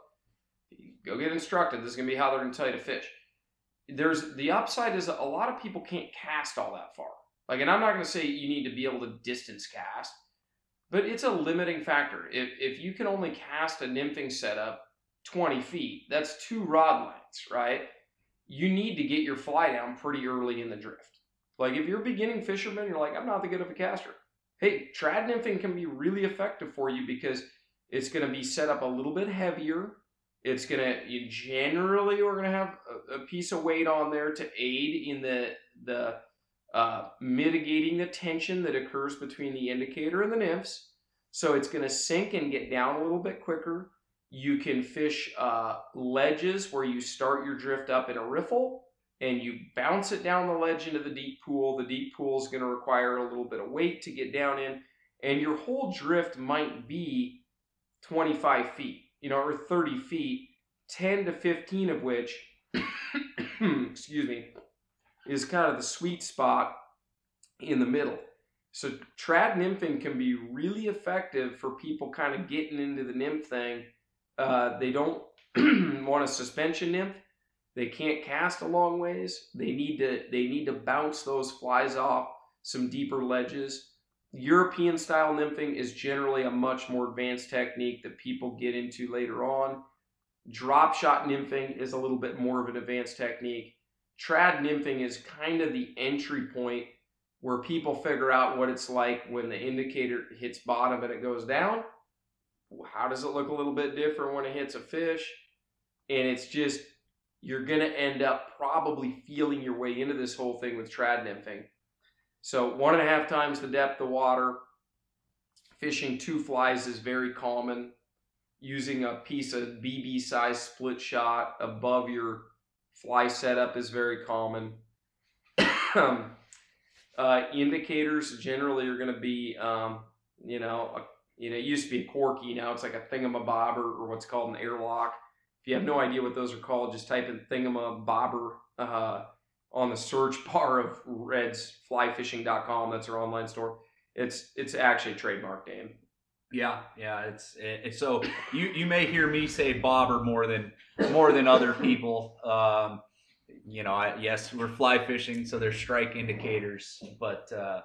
go get instructed. This is gonna be how they're gonna tell you to fish. There's the upside is that a lot of people can't cast all that far. Like, and I'm not gonna say you need to be able to distance cast, but it's a limiting factor. If if you can only cast a nymphing setup 20 feet, that's two rod lengths, right? You need to get your fly down pretty early in the drift. Like if you're a beginning fisherman, you're like, I'm not that good of a caster. Hey, trad nymphing can be really effective for you because it's going to be set up a little bit heavier. It's going to you generally we're going to have a, a piece of weight on there to aid in the the uh, mitigating the tension that occurs between the indicator and the nymphs. So it's going to sink and get down a little bit quicker. You can fish uh, ledges where you start your drift up in a riffle and you bounce it down the ledge into the deep pool. The deep pool is going to require a little bit of weight to get down in, and your whole drift might be 25 feet, you know, or 30 feet, 10 to 15 of which, excuse me, is kind of the sweet spot in the middle. So trad nymphing can be really effective for people kind of getting into the nymph thing. Uh, they don't want a suspension nymph they can't cast a long ways. They need to they need to bounce those flies off some deeper ledges. European style nymphing is generally a much more advanced technique that people get into later on. Drop shot nymphing is a little bit more of an advanced technique. Trad nymphing is kind of the entry point where people figure out what it's like when the indicator hits bottom and it goes down. How does it look a little bit different when it hits a fish? And it's just you're to end up probably feeling your way into this whole thing with trad nymphing. So, one and a half times the depth of water. Fishing two flies is very common. Using a piece of BB size split shot above your fly setup is very common. uh, indicators generally are going to be, um, you know, a, you know, it used to be a corky. Now it's like a thingamabobber or what's called an airlock. If you have no idea what those are called, just type in thingamabobber uh, on the search bar of Red's flyfishing.com. That's our online store. It's it's actually a trademark name. Yeah, yeah. It's, it's so you you may hear me say bobber more than more than other people. Um, you know, I, yes, we're fly fishing, so there's strike indicators, but uh,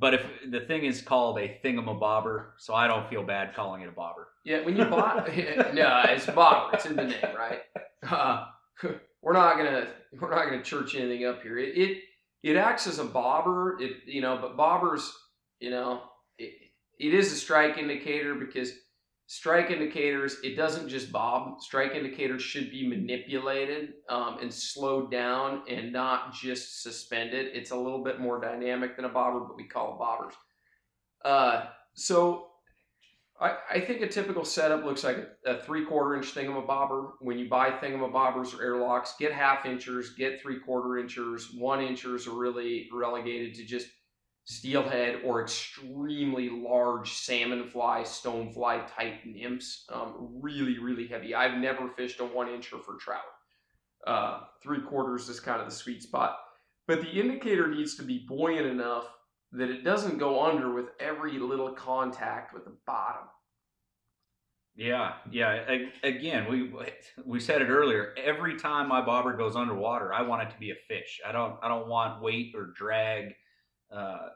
but if the thing is called a thingamabobber, so I don't feel bad calling it a bobber. Yeah, when you buy, no, it's bobber. It's in the name, right? Uh, we're not gonna we're not gonna church anything up here. It it, it acts as a bobber. It you know, but bobbers, you know, it, it is a strike indicator because strike indicators it doesn't just bob. Strike indicators should be manipulated um, and slowed down and not just suspended. It's a little bit more dynamic than a bobber, but we call it bobbers. Uh, so I, I think a typical setup looks like a, a three quarter inch thingamabobber. When you buy thingamabobbers or airlocks, get half inchers, get three quarter inchers. One inchers are really relegated to just steelhead or extremely large salmon fly, stonefly type nymphs. Um, really, really heavy. I've never fished a one incher for trout. Uh, three quarters is kind of the sweet spot. But the indicator needs to be buoyant enough that it doesn't go under with every little contact with the bottom. Yeah, yeah. Again, we we said it earlier. Every time my bobber goes underwater, I want it to be a fish. I don't I don't want weight or drag, uh,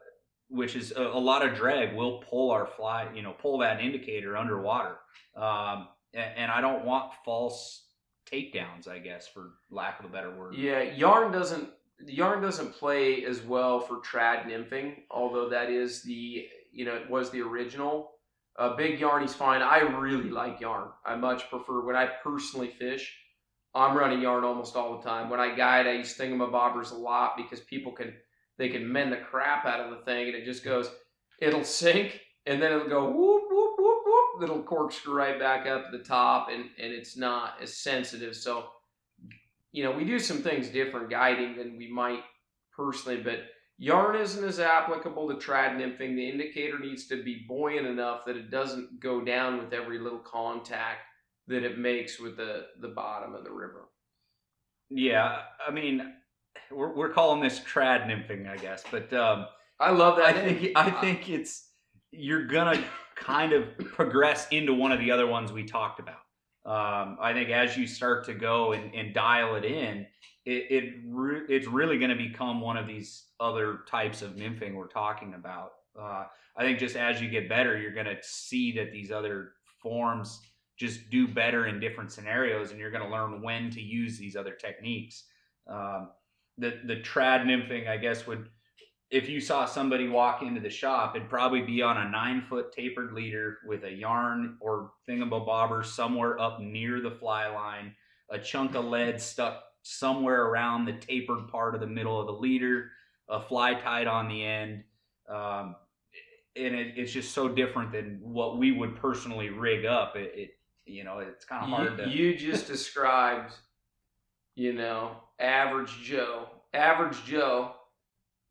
which is a, a lot of drag will pull our fly. You know, pull that indicator underwater. Um, and, and I don't want false takedowns. I guess for lack of a better word. Yeah, yarn doesn't yarn doesn't play as well for trad nymphing, although that is the you know it was the original. Uh, big yarn is fine. I really like yarn. I much prefer when I personally fish. I'm running yarn almost all the time. When I guide, I use thingamabobbers a lot because people can they can mend the crap out of the thing, and it just goes. It'll sink, and then it'll go whoop whoop whoop whoop. It'll corkscrew right back up to the top, and and it's not as sensitive. So, you know, we do some things different guiding than we might personally, but yarn isn't as applicable to trad nymphing. The indicator needs to be buoyant enough that it doesn't go down with every little contact that it makes with the the bottom of the river. Yeah, I mean, we're, we're calling this trad nymphing, I guess, but um, I love that. I think I think it's you're gonna kind of progress into one of the other ones we talked about. Um, I think as you start to go and, and dial it in, it, it re- it's really going to become one of these other types of nymphing we're talking about. Uh, I think just as you get better, you're going to see that these other forms just do better in different scenarios, and you're going to learn when to use these other techniques. Um, the the trad nymphing, I guess, would if you saw somebody walk into the shop, it'd probably be on a nine foot tapered leader with a yarn or thingamabobber somewhere up near the fly line, a chunk of lead stuck somewhere around the tapered part of the middle of the leader, a fly tied on the end. Um, and it, it's just so different than what we would personally rig up. It, it you know, it's kind of hard you, to. you just described, you know, average Joe. Average Joe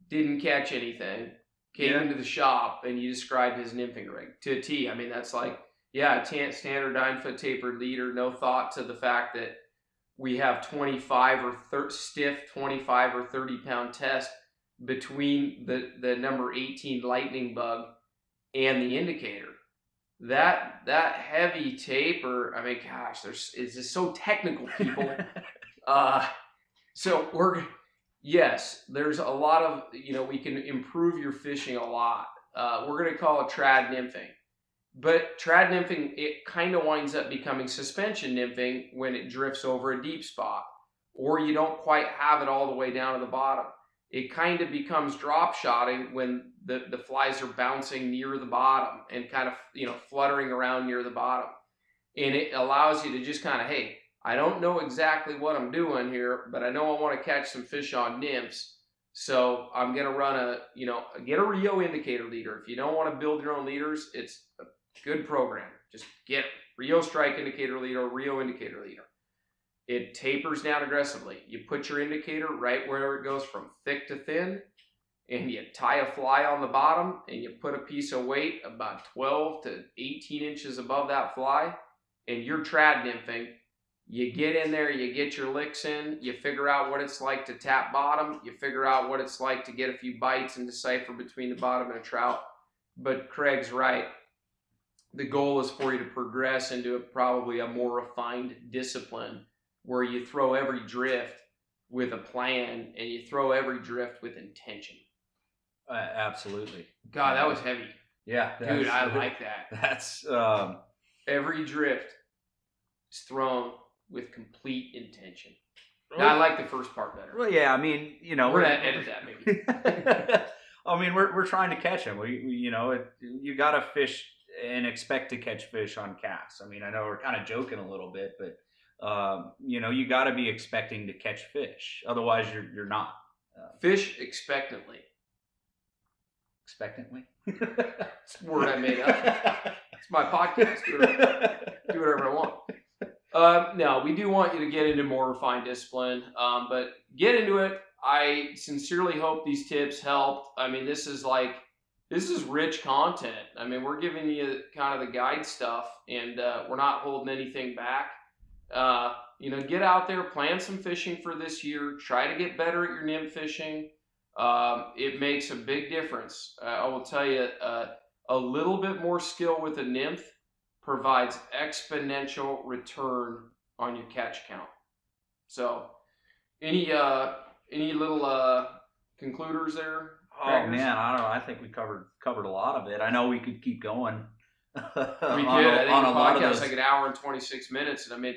didn't catch anything, came Yeah. into the shop, and you described his nymphing rig to a T. I mean, that's like, yeah, a standard nine foot tapered leader, no thought to the fact that we have 25 or thir- stiff 25 or 30 pound test between the, the number 18 lightning bug and the indicator that that heavy taper i mean gosh there's it's just so technical people uh so we're yes there's a lot of you know we can improve your fishing a lot. Uh, we're going to call it trad nymphing. But trad nymphing it kind of winds up becoming suspension nymphing when it drifts over a deep spot or you don't quite have it all the way down to the bottom. It kind of becomes drop shotting when the, the flies are bouncing near the bottom and kind of you know fluttering around near the bottom. And it allows you to just kind of hey i don't know exactly what i'm doing here but i know i want to catch some fish on nymphs so i'm going to run a you know get a rio indicator leader if you don't want to build your own leaders it's a good program just get rio strike indicator leader rio indicator leader it tapers down aggressively. You put your indicator right where it goes from thick to thin, and you tie a fly on the bottom, and you put a piece of weight about 12 to 18 inches above that fly, and you're trad nymphing. You get in there, you get your licks in, you figure out what it's like to tap bottom, you figure out what it's like to get a few bites and decipher between the bottom and a trout. But Craig's right. The goal is for you to progress into a, probably a more refined discipline where you throw every drift with a plan and you throw every drift with intention. Uh, absolutely. God, that was heavy. Yeah, Dude, I like that. That's um, Every drift is thrown with complete intention. Now, I like the first part better. Well, yeah, I mean, you know, We're gonna edit that maybe. I mean, we're we're trying to catch them. We, we you know, it, you got to fish and expect to catch fish on casts. I mean, I know we're kind of joking a little bit, but um, you know, you got to be expecting to catch fish. Otherwise, you're you're not Fish expectantly. expectantly. It's a word I made up. It's my podcast. Do whatever, do whatever I want. Uh, no, we do want you to get into more refined discipline, um, but get into it. I sincerely hope these tips helped. I mean, this is like this is rich content. I mean, we're giving you kind of the guide stuff, and uh, we're not holding anything back. Uh, you know, get out there, plan some fishing for this year. Try to get better at your nymph fishing. Um, it makes a big difference. I will tell you, uh, a little bit more skill with a nymph provides exponential return on your catch count. So, any uh, any little uh, concluders there? Oh Craigers? man, I don't know. I think we covered covered a lot of it. I know we could keep going. We on did. a- I think on the a lot of podcast those- like an hour and twenty six minutes, and I mean,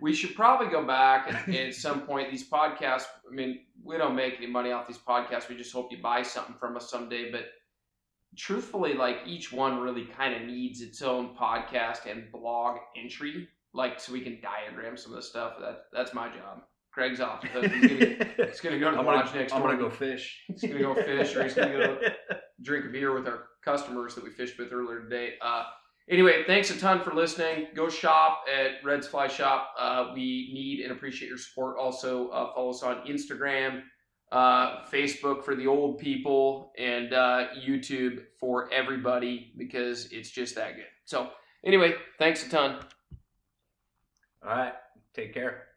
we should probably go back and, and at some point these podcasts. I mean, we don't make any money off these podcasts. We just hope you buy something from us someday. But truthfully, like each one really kind of needs its own podcast and blog entry, like so we can diagram some of the stuff. That that's my job. Craig's off. He's gonna, he's gonna go to the I'm lodge gonna, next I'm door. gonna go fish. He's gonna go fish, or he's gonna go drink a beer with our customers that we fished with earlier today. Uh, anyway, thanks a ton for listening. Go shop at Red's Fly Shop. Uh, we need and appreciate your support. Also, uh, follow us on Instagram, uh, Facebook for the old people, and uh, YouTube for everybody because it's just that good. So, anyway, thanks a ton. All right. Take care.